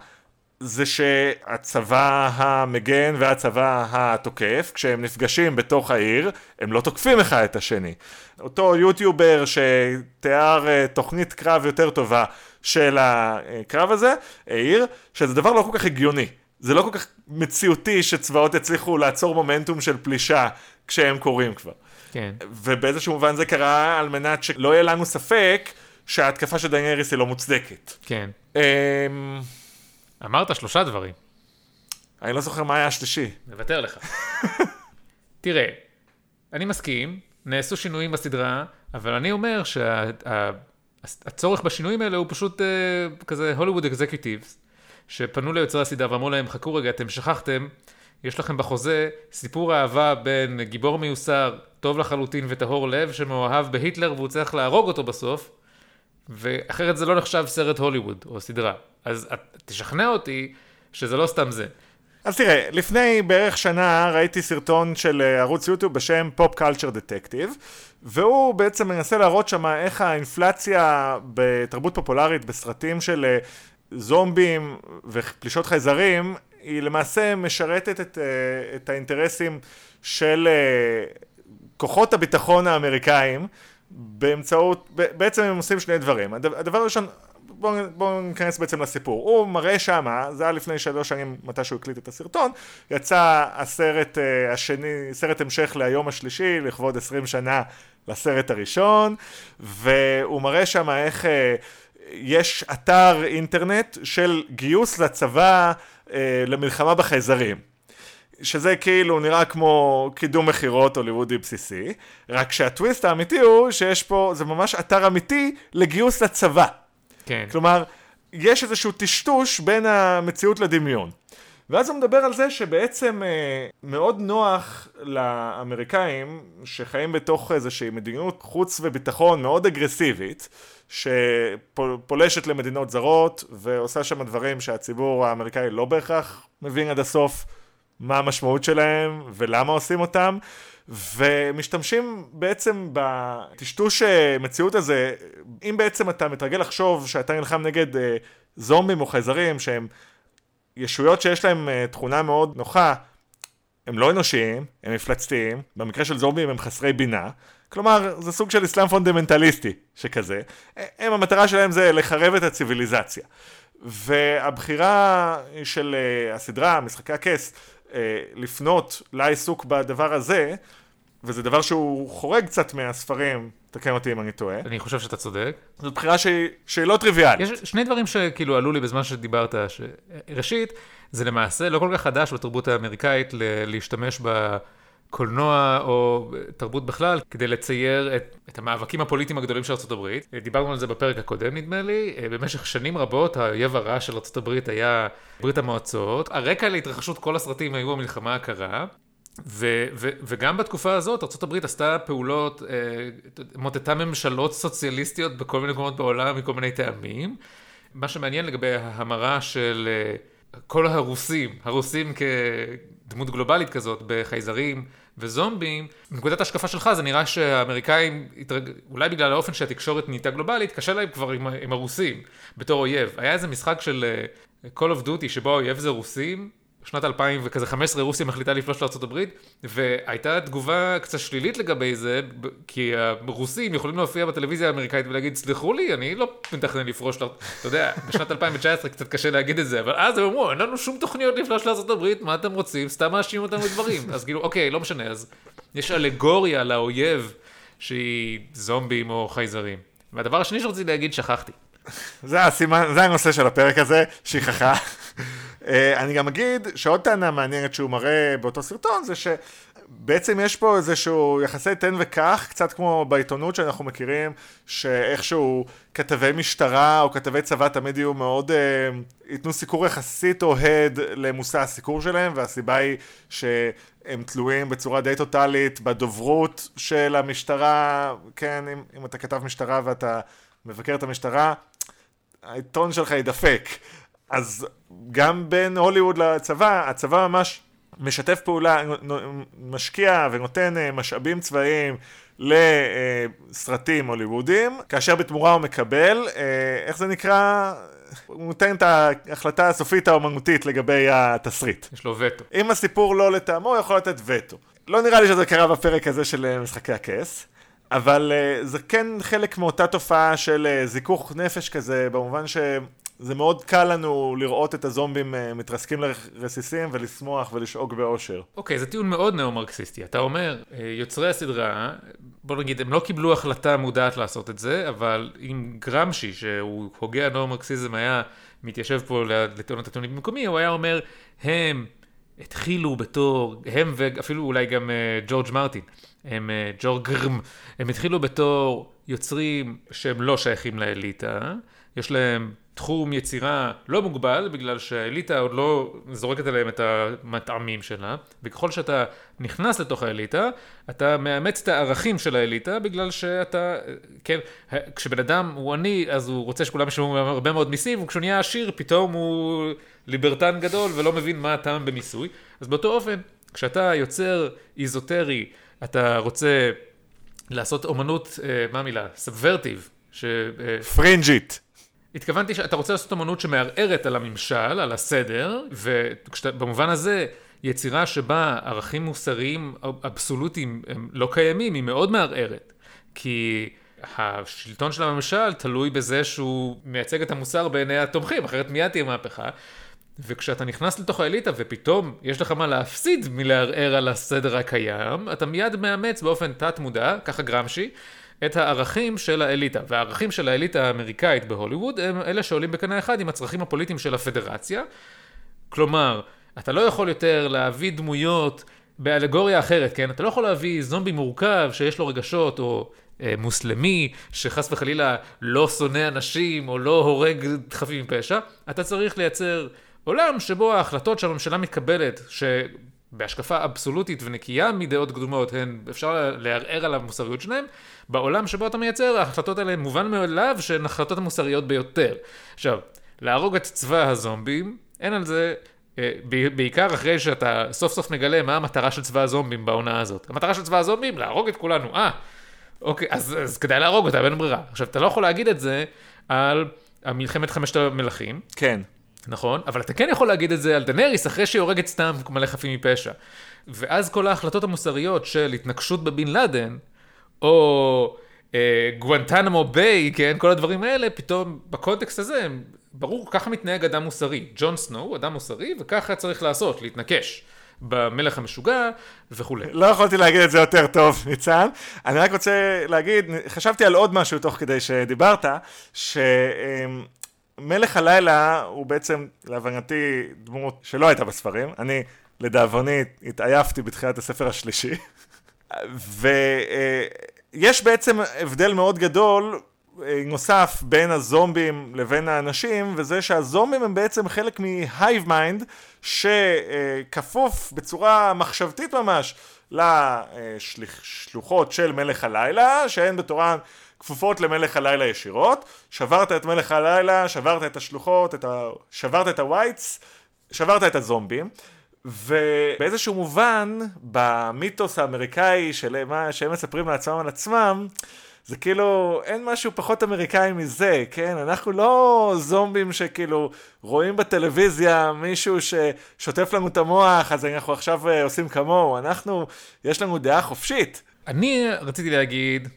Speaker 2: זה שהצבא המגן והצבא התוקף, כשהם נפגשים בתוך העיר, הם לא תוקפים אחד את השני. אותו יוטיובר שתיאר אה, תוכנית קרב יותר טובה של הקרב הזה, העיר שזה דבר לא כל כך הגיוני. זה לא כל כך מציאותי שצבאות יצליחו לעצור מומנטום של פלישה כשהם קורים כבר.
Speaker 1: כן.
Speaker 2: ובאיזשהו מובן זה קרה על מנת שלא יהיה לנו ספק שההתקפה של דייניאריס היא לא מוצדקת.
Speaker 1: כן.
Speaker 2: אמ...
Speaker 1: אמרת שלושה דברים.
Speaker 2: אני לא זוכר מה היה השלישי.
Speaker 1: מוותר לך. תראה, אני מסכים, נעשו שינויים בסדרה, אבל אני אומר שהצורך שה, בשינויים האלה הוא פשוט uh, כזה הוליווד אקזקיוטיבס, שפנו ליוצרי הסדרה ואמרו להם, חכו רגע, אתם שכחתם, יש לכם בחוזה סיפור אהבה בין גיבור מיוסר, טוב לחלוטין וטהור לב, שמאוהב בהיטלר והוא צריך להרוג אותו בסוף, ואחרת זה לא נחשב סרט הוליווד או סדרה. אז תשכנע אותי שזה לא סתם זה.
Speaker 2: אז תראה, לפני בערך שנה ראיתי סרטון של אה, ערוץ יוטיוב בשם פופ קלצ'ר דטקטיב והוא בעצם מנסה להראות שם איך האינפלציה בתרבות פופולרית בסרטים של אה, זומבים ופלישות חייזרים היא למעשה משרתת את, אה, את האינטרסים של כוחות הביטחון האמריקאים באמצעות, בעצם הם עושים שני דברים. הדבר הראשון, בואו בוא ניכנס בעצם לסיפור. הוא מראה שמה, זה היה לפני שלוש שנים מתי שהוא הקליט את הסרטון, יצא הסרט uh, השני, סרט המשך להיום השלישי, לכבוד עשרים שנה לסרט הראשון, והוא מראה שמה איך uh, יש אתר אינטרנט של גיוס לצבא uh, למלחמה בחייזרים. שזה כאילו נראה כמו קידום מכירות הוליוודי בסיסי, רק שהטוויסט האמיתי הוא שיש פה, זה ממש אתר אמיתי לגיוס לצבא.
Speaker 1: כן.
Speaker 2: כלומר, יש איזשהו טשטוש בין המציאות לדמיון. ואז הוא מדבר על זה שבעצם אה, מאוד נוח לאמריקאים שחיים בתוך איזושהי מדיניות חוץ וביטחון מאוד אגרסיבית שפולשת למדינות זרות ועושה שם דברים שהציבור האמריקאי לא בהכרח מבין עד הסוף מה המשמעות שלהם ולמה עושים אותם ומשתמשים בעצם בטשטוש אה, מציאות הזה, אם בעצם אתה מתרגל לחשוב שאתה נלחם נגד אה, זומבים או חייזרים שהם ישויות שיש להם אה, תכונה מאוד נוחה, הם לא אנושיים, הם מפלצתיים, במקרה של זומבים הם חסרי בינה, כלומר זה סוג של אסלאם פונדמנטליסטי שכזה, הם המטרה שלהם זה לחרב את הציוויליזציה. והבחירה של הסדרה, משחקי הכס, אה, לפנות לעיסוק בדבר הזה, וזה דבר שהוא חורג קצת מהספרים, תקן אותי אם אני טועה.
Speaker 1: אני חושב שאתה צודק.
Speaker 2: זו בחירה שהיא, שהיא לא טריוויאלית.
Speaker 1: יש שני דברים שכאילו עלו לי בזמן שדיברת, ש... ראשית, זה למעשה לא כל כך חדש בתרבות האמריקאית ל... להשתמש ב... קולנוע או תרבות בכלל, כדי לצייר את, את המאבקים הפוליטיים הגדולים של ארה"ב. דיברנו על זה בפרק הקודם נדמה לי, במשך שנים רבות האויב הרע של ארה"ב היה ברית המועצות. הרקע להתרחשות כל הסרטים היו המלחמה הקרה. ו- ו- וגם בתקופה הזאת ארה"ב עשתה פעולות, אה, מוטטה ממשלות סוציאליסטיות בכל מיני מקומות בעולם מכל מיני טעמים. מה שמעניין לגבי ההמרה של אה, כל הרוסים, הרוסים כדמות גלובלית כזאת בחייזרים וזומבים, מנקודת ההשקפה שלך זה נראה שהאמריקאים, התרג... אולי בגלל האופן שהתקשורת נהייתה גלובלית, קשה להם כבר עם, עם הרוסים בתור אויב. היה איזה משחק של uh, Call of Duty שבו האויב זה רוסים, שנת 2000 וכזה 15 רוסיה מחליטה לפלוש לארה"ב, והייתה תגובה קצת שלילית לגבי זה, כי הרוסים יכולים להופיע בטלוויזיה האמריקאית ולהגיד, סלחו לי, אני לא מתכנן לפרוש, אתה יודע, בשנת 2019 קצת קשה להגיד את זה, אבל אז הם אמרו, אין לנו שום תוכניות לפלוש לארה"ב, מה אתם רוצים? סתם מאשימים אותנו בדברים. אז כאילו, אוקיי, לא משנה, אז יש אלגוריה לאויב שהיא זומבים או חייזרים. והדבר השני שרציתי להגיד, שכחתי.
Speaker 2: זה הסימן, זה הנושא של הפרק הזה, שכחה. אה, אני גם אגיד שעוד טענה מעניינת שהוא מראה באותו סרטון זה שבעצם יש פה איזשהו יחסי תן וקח, קצת כמו בעיתונות שאנחנו מכירים, שאיכשהו כתבי משטרה או כתבי צבא תמיד יהיו מאוד, אה, ייתנו סיקור יחסית אוהד למושא הסיקור שלהם, והסיבה היא שהם תלויים בצורה די טוטאלית בדוברות של המשטרה, כן, אם, אם אתה כתב משטרה ואתה מבקר את המשטרה, העיתון שלך ידפק. אז גם בין הוליווד לצבא, הצבא ממש משתף פעולה, משקיע ונותן אה, משאבים צבאיים לסרטים הוליוודיים, כאשר בתמורה הוא מקבל, אה, איך זה נקרא? הוא נותן את ההחלטה הסופית האומנותית לגבי התסריט.
Speaker 1: יש לו וטו.
Speaker 2: אם הסיפור לא לטעמו, הוא יכול לתת וטו. לא נראה לי שזה קרה בפרק הזה של אה, משחקי הכס. אבל זה כן חלק מאותה תופעה של זיכוך נפש כזה, במובן ש... זה מאוד קל לנו לראות את הזומבים אה, מתרסקים לרסיסים ולשמוח ולשאוג באושר.
Speaker 1: אוקיי, okay, זה טיעון מאוד נאו-מרקסיסטי. אתה אומר, אה, יוצרי הסדרה, בוא נגיד, הם לא קיבלו החלטה מודעת לעשות את זה, אבל אם גרמשי, שהוא הוגה הנאו-מרקסיזם, היה מתיישב פה לטעון את הטיעונים במקומי, הוא היה אומר, הם התחילו בתור, הם ואפילו אולי גם uh, ג'ורג' מרטין, הם ג'ורג' גרם, הם התחילו בתור יוצרים שהם לא שייכים לאליטה, יש להם תחום יצירה לא מוגבל, בגלל שהאליטה עוד לא זורקת עליהם את המטעמים שלה, וככל שאתה נכנס לתוך האליטה, אתה מאמץ את הערכים של האליטה, בגלל שאתה, כן, כשבן אדם הוא עני, אז הוא רוצה שכולם ישלמו הרבה מאוד מיסים, וכשהוא נהיה עשיר, פתאום הוא ליברטן גדול ולא מבין מה הטעם במיסוי. אז באותו אופן, כשאתה יוצר איזוטרי, אתה רוצה לעשות אומנות, אה, מה המילה? סאבברטיב. ש...
Speaker 2: אה, פרינג'ית.
Speaker 1: התכוונתי שאתה רוצה לעשות אמנות שמערערת על הממשל, על הסדר, ובמובן הזה, יצירה שבה ערכים מוסריים אבסולוטיים הם לא קיימים, היא מאוד מערערת. כי השלטון של הממשל תלוי בזה שהוא מייצג את המוסר בעיני התומכים, אחרת מיד תהיה מהפכה. וכשאתה נכנס לתוך האליטה ופתאום יש לך מה להפסיד מלערער על הסדר הקיים, אתה מיד מאמץ באופן תת מודע, ככה גרמשי, את הערכים של האליטה. והערכים של האליטה האמריקאית בהוליווד הם אלה שעולים בקנה אחד עם הצרכים הפוליטיים של הפדרציה. כלומר, אתה לא יכול יותר להביא דמויות באלגוריה אחרת, כן? אתה לא יכול להביא זומבי מורכב שיש לו רגשות, או אה, מוסלמי שחס וחלילה לא שונא אנשים, או לא הורג חפים מפשע. אתה צריך לייצר עולם שבו ההחלטות שהממשלה מתקבלת, ש... בהשקפה אבסולוטית ונקייה מדעות קדומות, הן, אפשר לערער על המוסריות שלהן, בעולם שבו אתה מייצר, ההחלטות האלה מובן מאליו שהן ההחלטות המוסריות ביותר. עכשיו, להרוג את צבא הזומבים, אין על זה, אה, בעיקר אחרי שאתה סוף סוף מגלה מה המטרה של צבא הזומבים בעונה הזאת. המטרה של צבא הזומבים, להרוג את כולנו. אה, אוקיי, אז, אז כדאי להרוג אותה, אין ברירה. עכשיו, אתה לא יכול להגיד את זה על מלחמת חמשת המלכים.
Speaker 2: כן.
Speaker 1: נכון? אבל אתה כן יכול להגיד את זה על דנריס אחרי שהיא הורגת סתם מלא חפים מפשע. ואז כל ההחלטות המוסריות של התנגשות בבן לאדן, או אה, גואנטנמו ביי, כן, כל הדברים האלה, פתאום בקונטקסט הזה, ברור, ככה מתנהג אדם מוסרי. ג'ון סנו הוא אדם מוסרי, וככה צריך לעשות, להתנקש. במלך המשוגע וכולי.
Speaker 2: לא יכולתי להגיד את זה יותר טוב, ניצן. אני רק רוצה להגיד, חשבתי על עוד משהו תוך כדי שדיברת, ש... מלך הלילה הוא בעצם, להבנתי, דמות שלא הייתה בספרים. אני, לדאבוני, התעייפתי בתחילת הספר השלישי. ויש בעצם הבדל מאוד גדול אה, נוסף בין הזומבים לבין האנשים, וזה שהזומבים הם בעצם חלק מה hive mind, שכפוף בצורה מחשבתית ממש לשלוחות של מלך הלילה, שהן בתורן כפופות למלך הלילה ישירות, שברת את מלך הלילה, שברת את השלוחות, את ה... שברת את הווייטס, שברת את הזומבים, ובאיזשהו מובן, במיתוס האמריקאי של מה שהם מספרים לעצמם על עצמם, זה כאילו, אין משהו פחות אמריקאי מזה, כן? אנחנו לא זומבים שכאילו רואים בטלוויזיה מישהו ששוטף לנו את המוח, אז אנחנו עכשיו אה, עושים כמוהו. אנחנו, יש לנו דעה חופשית.
Speaker 1: אני רציתי להגיד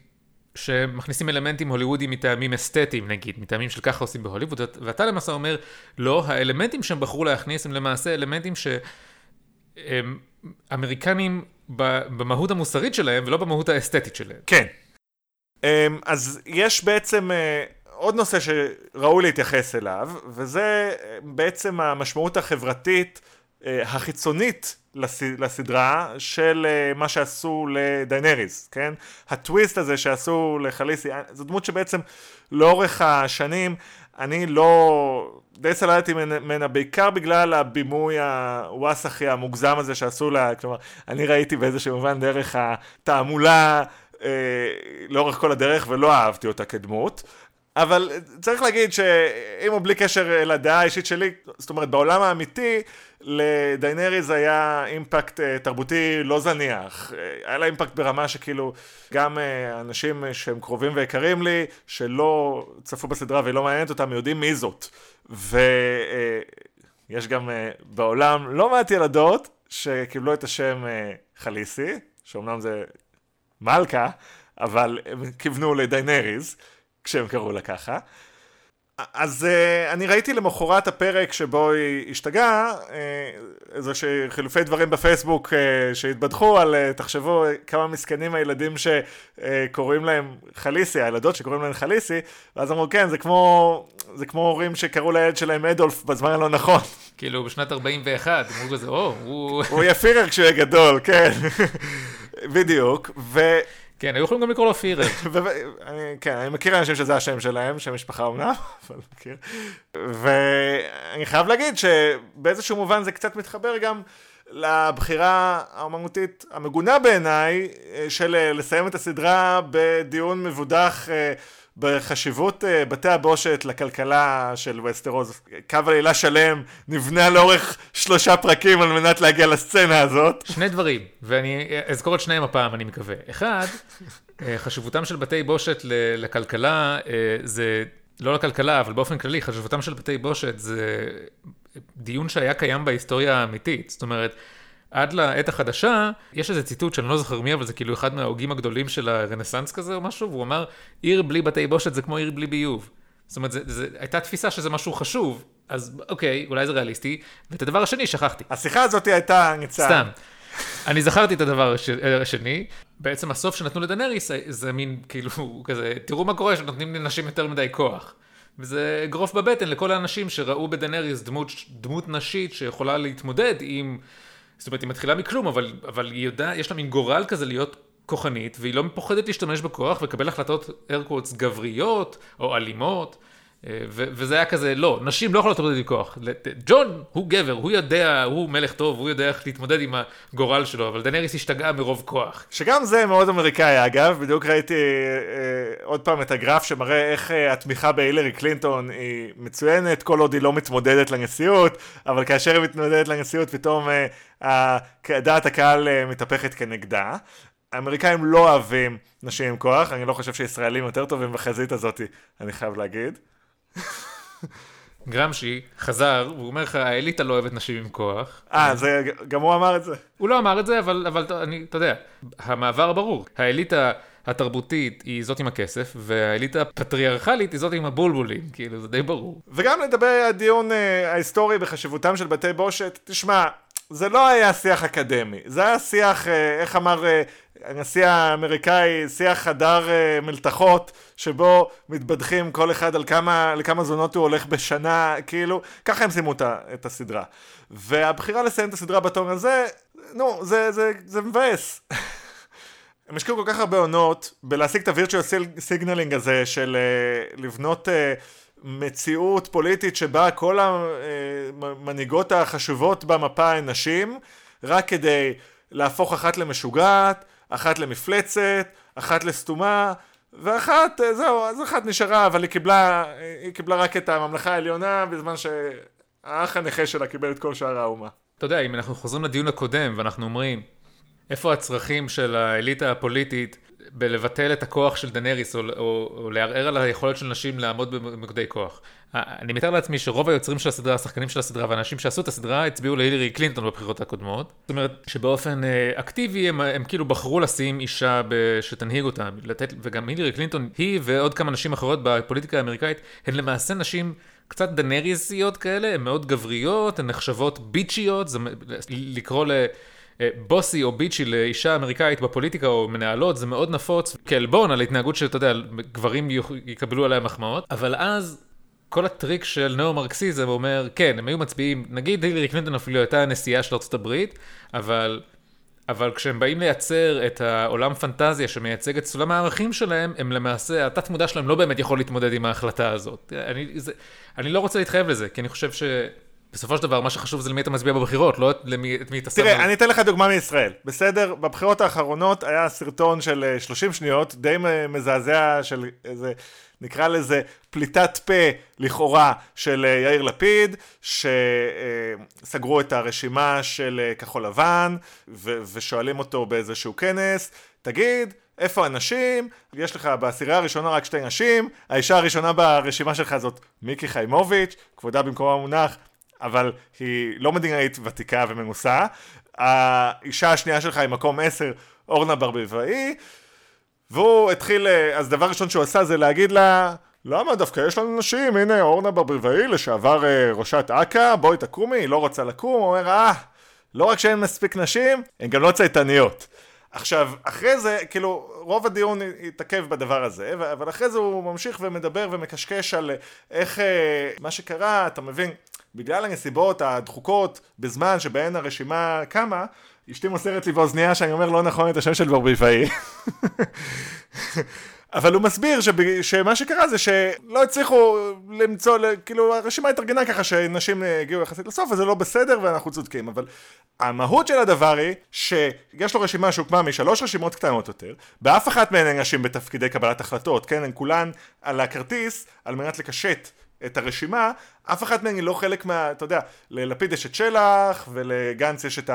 Speaker 1: שמכניסים אלמנטים הוליוודיים מטעמים אסתטיים נגיד, מטעמים של ככה עושים בהוליווד, ואתה למעשה אומר, לא, האלמנטים שהם בחרו להכניס הם למעשה אלמנטים שהם אמריקנים במהות המוסרית שלהם ולא במהות האסתטית שלהם.
Speaker 2: כן. אמ, אז יש בעצם אה, עוד נושא שראוי להתייחס אליו, וזה אה, בעצם המשמעות החברתית החיצונית לסדרה של מה שעשו לדיינריז, כן? הטוויסט הזה שעשו לחליסי, זו דמות שבעצם לאורך השנים אני לא... די סלדתי ממנה בעיקר בגלל הבימוי הוואסחי המוגזם הזה שעשו לה, כלומר, אני ראיתי באיזשהו מובן דרך התעמולה אה, לאורך כל הדרך ולא אהבתי אותה כדמות. אבל צריך להגיד שאם הוא בלי קשר לדעה האישית שלי, זאת אומרת בעולם האמיתי לדיינריז היה אימפקט אה, תרבותי לא זניח. אה, היה לה אימפקט ברמה שכאילו גם אה, אנשים שהם קרובים ויקרים לי, שלא צפו בסדרה והיא לא מעניינת אותם, יודעים מי זאת. ויש גם בעולם לא מעט ילדות שקיבלו את השם חליסי, שאומנם זה מלכה, אבל הם כיוונו לדיינריז. כשהם קראו לה ככה. אז uh, אני ראיתי למחרת הפרק שבו היא השתגעה, uh, איזה שחילופי דברים בפייסבוק uh, שהתבדחו על, uh, תחשבו כמה מסכנים הילדים שקוראים uh, להם חליסי, הילדות שקוראים להם חליסי, ואז אמרו כן, זה כמו, זה כמו הורים שקראו לילד שלהם אדולף בזמן הלא נכון.
Speaker 1: כאילו בשנת 41, אמרו כזה, או, הוא...
Speaker 2: הוא יפירר כשהוא יהיה גדול, כן. בדיוק, ו...
Speaker 1: כן, היו יכולים גם לקרוא לו פירר.
Speaker 2: כן, אני מכיר אנשים שזה השם שלהם, שם משפחה אומנם, אבל מכיר. ואני חייב להגיד שבאיזשהו מובן זה קצת מתחבר גם לבחירה האומנותית המגונה בעיניי, של לסיים את הסדרה בדיון מבודח אה, בחשיבות אה, בתי הבושת לכלכלה של וסטרוז. קו עלילה שלם נבנה לאורך שלושה פרקים על מנת להגיע לסצנה הזאת.
Speaker 1: שני דברים, ואני אזכור את שניהם הפעם, אני מקווה. אחד, אה, חשיבותם של בתי בושת לכלכלה זה, לא לכלכלה, אבל באופן כללי, חשיבותם של בתי בושת זה דיון שהיה קיים בהיסטוריה האמיתית. זאת אומרת, עד לעת החדשה, יש איזה ציטוט שאני לא זוכר מי, אבל זה כאילו אחד מההוגים הגדולים של הרנסאנס כזה או משהו, והוא אמר, עיר בלי בתי בושת זה כמו עיר בלי ביוב. זאת אומרת, זה, זה, הייתה תפיסה שזה משהו חשוב, אז אוקיי, אולי זה ריאליסטי, ואת הדבר השני שכחתי.
Speaker 2: השיחה הזאת הייתה ניצה.
Speaker 1: סתם. אני זכרתי את הדבר השני, בעצם הסוף שנתנו לדנריס זה מין כאילו כזה, תראו מה קורה שנותנים לנשים יותר מדי כוח. וזה אגרוף בבטן לכל האנשים שראו בדנריס דמות, דמות נשית שיכולה להתמודד עם זאת אומרת, היא מתחילה מכלום, אבל, אבל היא יודעת, יש לה מין גורל כזה להיות כוחנית, והיא לא פוחדת להשתמש בכוח ולקבל החלטות איירקוורטס גבריות או אלימות. אה, וזה היה כזה, לא, נשים לא יכולות להתמודד עם כוח. ג'ון הוא גבר, הוא יודע, הוא מלך טוב, הוא יודע איך להתמודד עם הגורל שלו, אבל דנריס השתגעה מרוב כוח.
Speaker 2: שגם זה מאוד אמריקאי אגב, בדיוק ראיתי אה, עוד פעם את הגרף שמראה איך אה, התמיכה בהילרי קלינטון היא מצוינת, כל עוד היא לא מתמודדת לנשיאות, אבל כאשר היא מתמודדת לנשיאות פתאום אה, דעת הקהל אה, מתהפכת כנגדה. האמריקאים לא אוהבים נשים עם כוח, אני לא חושב שישראלים יותר טובים בחזית הזאת, אני חייב להגיד.
Speaker 1: גרמשי חזר, והוא אומר לך, האליטה לא אוהבת נשים עם כוח.
Speaker 2: אה, זה, גם הוא אמר את זה.
Speaker 1: הוא לא אמר את זה, אבל, אבל אני, אתה יודע, המעבר ברור. האליטה התרבותית היא זאת עם הכסף, והאליטה הפטריארכלית היא זאת עם הבולבולים, כאילו, זה די ברור.
Speaker 2: וגם לגבי הדיון אה, ההיסטורי בחשיבותם של בתי בושת, תשמע, זה לא היה שיח אקדמי, זה היה שיח, אה, איך אמר אה, הנשיא האמריקאי, שיח חדר אה, מלתחות, שבו מתבדחים כל אחד על כמה, לכמה זונות הוא הולך בשנה, כאילו, ככה הם סיימו את הסדרה. והבחירה לסיים את הסדרה בטון הזה, נו, זה, זה, זה מבאס. הם השקיעו כל כך הרבה עונות בלהשיג את הווירטואל signaling הזה של לבנות מציאות פוליטית שבה כל המנהיגות החשובות במפה הן נשים, רק כדי להפוך אחת למשוגעת, אחת למפלצת, אחת לסתומה, ואחת, אה, זהו, אז אחת נשארה, אבל היא קיבלה, היא קיבלה רק את הממלכה העליונה, בזמן שהאח הנכה שלה קיבל את כל שאר האומה.
Speaker 1: אתה יודע, אם אנחנו חוזרים לדיון הקודם, ואנחנו אומרים, איפה הצרכים של האליטה הפוליטית בלבטל את הכוח של דנריס, או, או, או לערער על היכולת של נשים לעמוד במוקדי כוח. אני מתאר לעצמי שרוב היוצרים של הסדרה, השחקנים של הסדרה והאנשים שעשו את הסדרה, הצביעו להילרי קלינטון בבחירות הקודמות. זאת אומרת שבאופן אה, אקטיבי הם, הם כאילו בחרו לשים אישה שתנהיג אותם, לתת, וגם הילרי קלינטון, היא ועוד כמה נשים אחרות בפוליטיקה האמריקאית, הן למעשה נשים קצת דנריסיות כאלה, הן מאוד גבריות, הן נחשבות ביצ'יות, זה לקרוא. אה, בוסי או ביצ'י לאישה אמריקאית בפוליטיקה או מנהלות, זה מאוד נפוץ כעלבון על התנהגות שאתה יודע, גברים יקבלו עליה מחמאות, אבל אז כל הטריק של נאו-מרקסיזם אומר, כן, הם היו מצביעים, נגיד הילרי קלינטון אפילו הייתה הנשיאה של ארצות הברית, אבל, אבל כשהם באים לייצר את העולם פנטזיה שמייצג את סולם הערכים שלהם, הם למעשה, התת מודע שלהם לא באמת יכול להתמודד עם ההחלטה הזאת. אני, זה, אני לא רוצה להתחייב לזה, כי אני חושב ש... בסופו של דבר, מה שחשוב זה למי אתה מצביע בבחירות, לא למי, את מי אתה
Speaker 2: שם. תראה, אני אתן לך דוגמה מישראל, בסדר? בבחירות האחרונות היה סרטון של 30 אה, שניות, די מזעזע של איזה, נקרא לזה פליטת פה לכאורה של אה, יאיר לפיד, שסגרו אה, את הרשימה של כחול לבן, ו- ושואלים אותו באיזשהו כנס, תגיד, איפה הנשים? יש לך בעשירייה הראשונה רק שתי נשים, האישה הראשונה ברשימה שלך זאת מיקי חיימוביץ', כבודה במקומה מונח, אבל היא לא מדינאית ותיקה ומנוסה. האישה השנייה שלך היא מקום 10, אורנה ברביבאי, והוא התחיל, אז דבר ראשון שהוא עשה זה להגיד לה, למה דווקא יש לנו נשים, הנה אורנה ברביבאי, לשעבר אה, ראשת אכ"א, בואי תקומי, היא לא רוצה לקום, הוא אומר, אה, לא רק שאין מספיק נשים, הן גם לא צייתניות. עכשיו, אחרי זה, כאילו, רוב הדיון התעכב בדבר הזה, אבל אחרי זה הוא ממשיך ומדבר ומקשקש על איך אה, מה שקרה, אתה מבין, בגלל הנסיבות הדחוקות בזמן שבהן הרשימה קמה, אשתי מוסרת לי באוזנייה שאני אומר לא נכון את השם של ברביבאי. אבל הוא מסביר שב, שמה שקרה זה שלא הצליחו למצוא, כאילו הרשימה התארגנה ככה שנשים הגיעו יחסית לסוף וזה לא בסדר ואנחנו צודקים, אבל המהות של הדבר היא שיש לו רשימה שהוקמה משלוש רשימות קטנות יותר, באף אחת מהן אין נשים בתפקידי קבלת החלטות, כן, הן כולן על הכרטיס על מנת לקשט את הרשימה, אף אחת מהן היא לא חלק מה... אתה יודע, ללפיד יש את שלח, ולגנץ יש את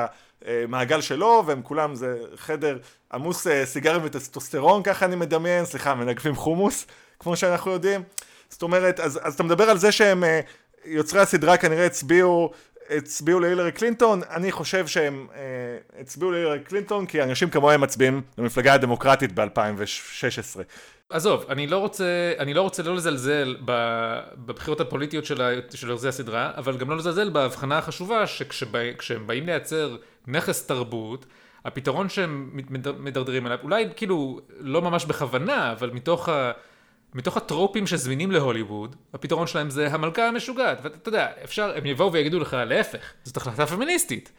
Speaker 2: המעגל שלו, והם כולם, זה חדר עמוס אה, סיגרים וטסטוסטרון, ככה אני מדמיין, סליחה, מנגבים חומוס, כמו שאנחנו יודעים. זאת אומרת, אז, אז אתה מדבר על זה שהם, אה, יוצרי הסדרה כנראה הצביעו הצביעו להילרי קלינטון, אני חושב שהם אה, הצביעו להילרי קלינטון כי אנשים כמוהם מצביעים למפלגה הדמוקרטית ב-2016.
Speaker 1: עזוב, אני לא רוצה, אני לא רוצה לא לזלזל בבחירות הפוליטיות של, של הסדרה, אבל גם לא לזלזל בהבחנה החשובה שכשהם באים לייצר נכס תרבות, הפתרון שהם מדרדרים אליו, אולי כאילו לא ממש בכוונה, אבל מתוך ה... מתוך הטרופים שזמינים להוליווד, הפתרון שלהם זה המלכה המשוגעת. ואתה יודע, אפשר, הם יבואו ויגידו לך, להפך, זאת החלטה פמיניסטית.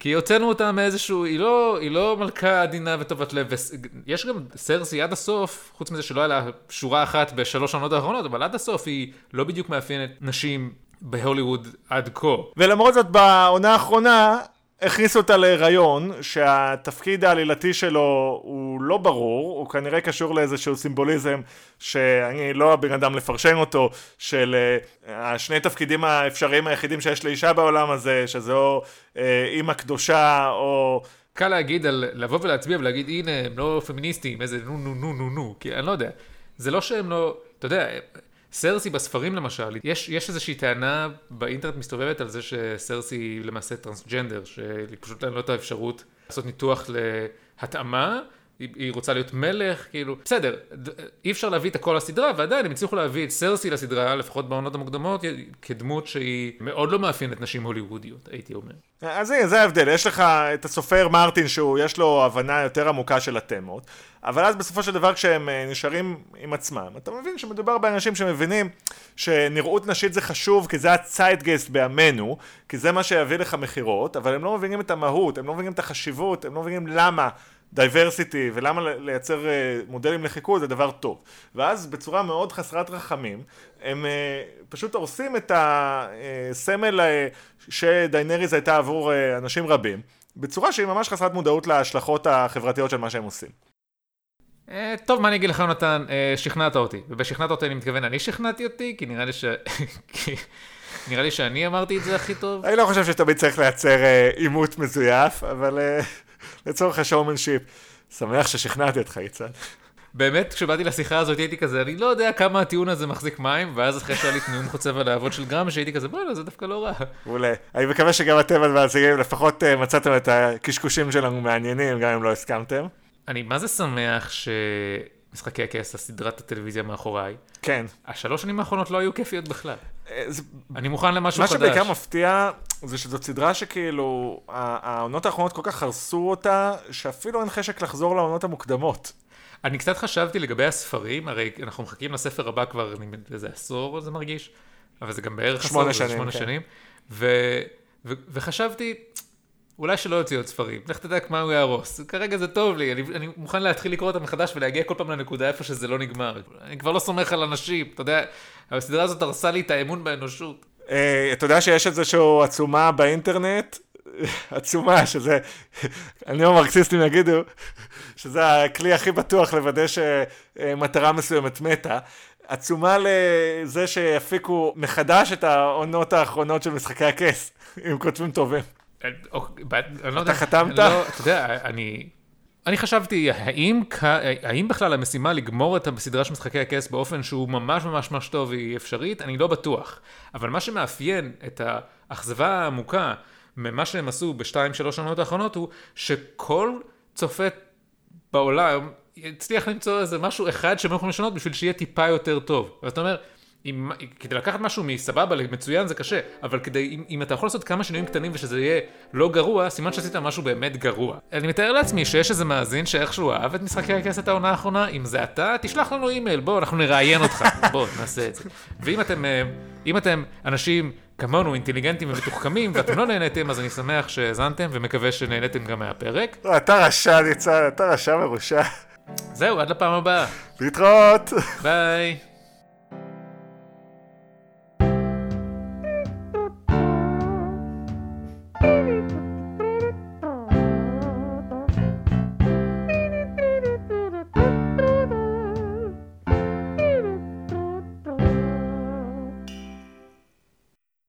Speaker 1: כי הוצאנו אותה מאיזשהו, היא לא, היא לא מלכה עדינה וטובת לב, יש גם סרסי עד הסוף, חוץ מזה שלא היה לה שורה אחת בשלוש שנות האחרונות, אבל עד הסוף היא לא בדיוק מאפיינת נשים בהוליווד עד כה.
Speaker 2: ולמרות זאת בעונה האחרונה, הכניסו אותה להיריון, שהתפקיד העלילתי שלו הוא לא ברור, הוא כנראה קשור לאיזשהו סימבוליזם שאני לא הבן אדם לפרשן אותו, של uh, השני תפקידים האפשריים היחידים שיש לאישה בעולם הזה, שזה או uh, אימא קדושה או...
Speaker 1: קל להגיד על לבוא ולהצביע ולהגיד הנה הם לא פמיניסטים איזה נו נו נו נו נו כי אני לא יודע. זה לא שהם לא אתה יודע סרסי בספרים למשל, יש, יש איזושהי טענה באינטרנט מסתובבת על זה שסרסי היא למעשה טרנסג'נדר, שפשוט אין לו את האפשרות לעשות ניתוח להתאמה, היא, היא רוצה להיות מלך, כאילו, בסדר, אי אפשר להביא את הכל לסדרה, ועדיין הם הצליחו להביא את סרסי לסדרה, לפחות בעונות המוקדמות, כדמות שהיא מאוד לא מאפיינת נשים הוליוודיות, הייתי אומר.
Speaker 2: אז זה ההבדל, יש לך את הסופר מרטין שהוא, יש לו הבנה יותר עמוקה של התמות, אבל אז בסופו של דבר כשהם אה, נשארים עם עצמם, אתה מבין שמדובר באנשים שמבינים שנראות נשית זה חשוב, כי זה הציידגייסט בימינו, כי זה מה שיביא לך מכירות, אבל הם לא מבינים את המהות, הם לא מבינים את החשיבות, הם לא מבינים למה. diversity ולמה לייצר אה, מודלים לחיקוי זה דבר טוב. ואז בצורה מאוד חסרת רחמים, הם אה, פשוט הורסים את הסמל שדיינריז הייתה עבור אנשים רבים, בצורה שהיא ממש חסרת מודעות להשלכות החברתיות של מה שהם עושים.
Speaker 1: טוב, מה אני אגיד לך, יונתן? שכנעת אותי. ובשכנעת אותי אני מתכוון, אני שכנעתי אותי? כי נראה לי ש... נראה לי שאני אמרתי את זה הכי טוב.
Speaker 2: אני לא חושב שתמיד צריך לייצר עימות מזויף, אבל... לצורך השואומנשיפ. שמח ששכנעתי אותך, יצחק.
Speaker 1: באמת, כשבאתי לשיחה הזאת הייתי כזה, אני לא יודע כמה הטיעון הזה מחזיק מים, ואז אחרי שהיה לי נאום חוצב הלהבות של גרם, שהייתי כזה, בוא'נה, זה דווקא לא רע.
Speaker 2: מעולה. אני מקווה שגם אתם המאזינים לפחות מצאתם את הקשקושים שלנו מעניינים, גם אם לא הסכמתם.
Speaker 1: אני מה זה שמח שמשחקי הכס, הסדרת הטלוויזיה מאחוריי,
Speaker 2: כן.
Speaker 1: השלוש שנים האחרונות לא היו כיפיות בכלל.
Speaker 2: אה, זה
Speaker 1: אני מוכן למשהו
Speaker 2: מה
Speaker 1: חדש.
Speaker 2: שבעיקר מפתיע זה שזאת סדרה שכאילו, העונות האחרונות כל כך הרסו אותה, שאפילו אין חשק לחזור לעונות המוקדמות.
Speaker 1: אני קצת חשבתי לגבי הספרים, הרי אנחנו מחכים לספר הבא כבר איזה עשור זה מרגיש, אבל זה גם בערך
Speaker 2: שמונה
Speaker 1: עשור,
Speaker 2: שנים,
Speaker 1: שמונה
Speaker 2: כן.
Speaker 1: שנים, ו, ו, וחשבתי, אולי שלא יוציאו עוד ספרים, לך תדע מה הוא יהרוס, כרגע זה טוב לי, אני, אני מוכן להתחיל לקרוא אותם מחדש ולהגיע כל פעם לנקודה איפה שזה לא נגמר, אני כבר לא סומך על אנשים, אתה יודע, הסדרה הזאת הרסה לי את האמון באנושות.
Speaker 2: אה, אתה יודע שיש איזושהי עצומה באינטרנט, עצומה, שזה, הניאו-מרקסיסטים יגידו, שזה הכלי הכי בטוח לוודא שמטרה מסוימת מתה. עצומה לזה שיפיקו מחדש את העונות האחרונות של משחקי הכס, עם כותבים טובים.
Speaker 1: אני לא יודע,
Speaker 2: חתמת?
Speaker 1: לא, אתה יודע, אני... אני חשבתי, האם, האם בכלל המשימה לגמור את הסדרה של משחקי הכס באופן שהוא ממש ממש ממש טוב היא אפשרית? אני לא בטוח. אבל מה שמאפיין את האכזבה העמוקה ממה שהם עשו בשתיים, שלוש שנות האחרונות הוא שכל צופה בעולם יצליח למצוא איזה משהו אחד שהם יכולים לשנות בשביל שיהיה טיפה יותר טוב. ואתה אומר, אם, כדי לקחת משהו מסבבה למצוין זה קשה, אבל כדי, אם, אם אתה יכול לעשות כמה שינויים קטנים ושזה יהיה לא גרוע, סימן שעשית משהו באמת גרוע. אני מתאר לעצמי שיש איזה מאזין שאיכשהו אהב את משחקי הכסת העונה האחרונה, אם זה אתה, תשלח לנו אימייל, בוא, אנחנו נראיין אותך, בוא, נעשה את זה. ואם אתם, אה, אם אתם אנשים כמונו, אינטליגנטים ומתוחכמים, ואתם לא נהניתם, אז אני שמח שהאזנתם ומקווה שנהניתם גם מהפרק.
Speaker 2: אתה רשע ניצן, אתה רשע מרושע.
Speaker 1: זהו, עד לפעם הבאה.
Speaker 2: להתראות.
Speaker 1: ביי.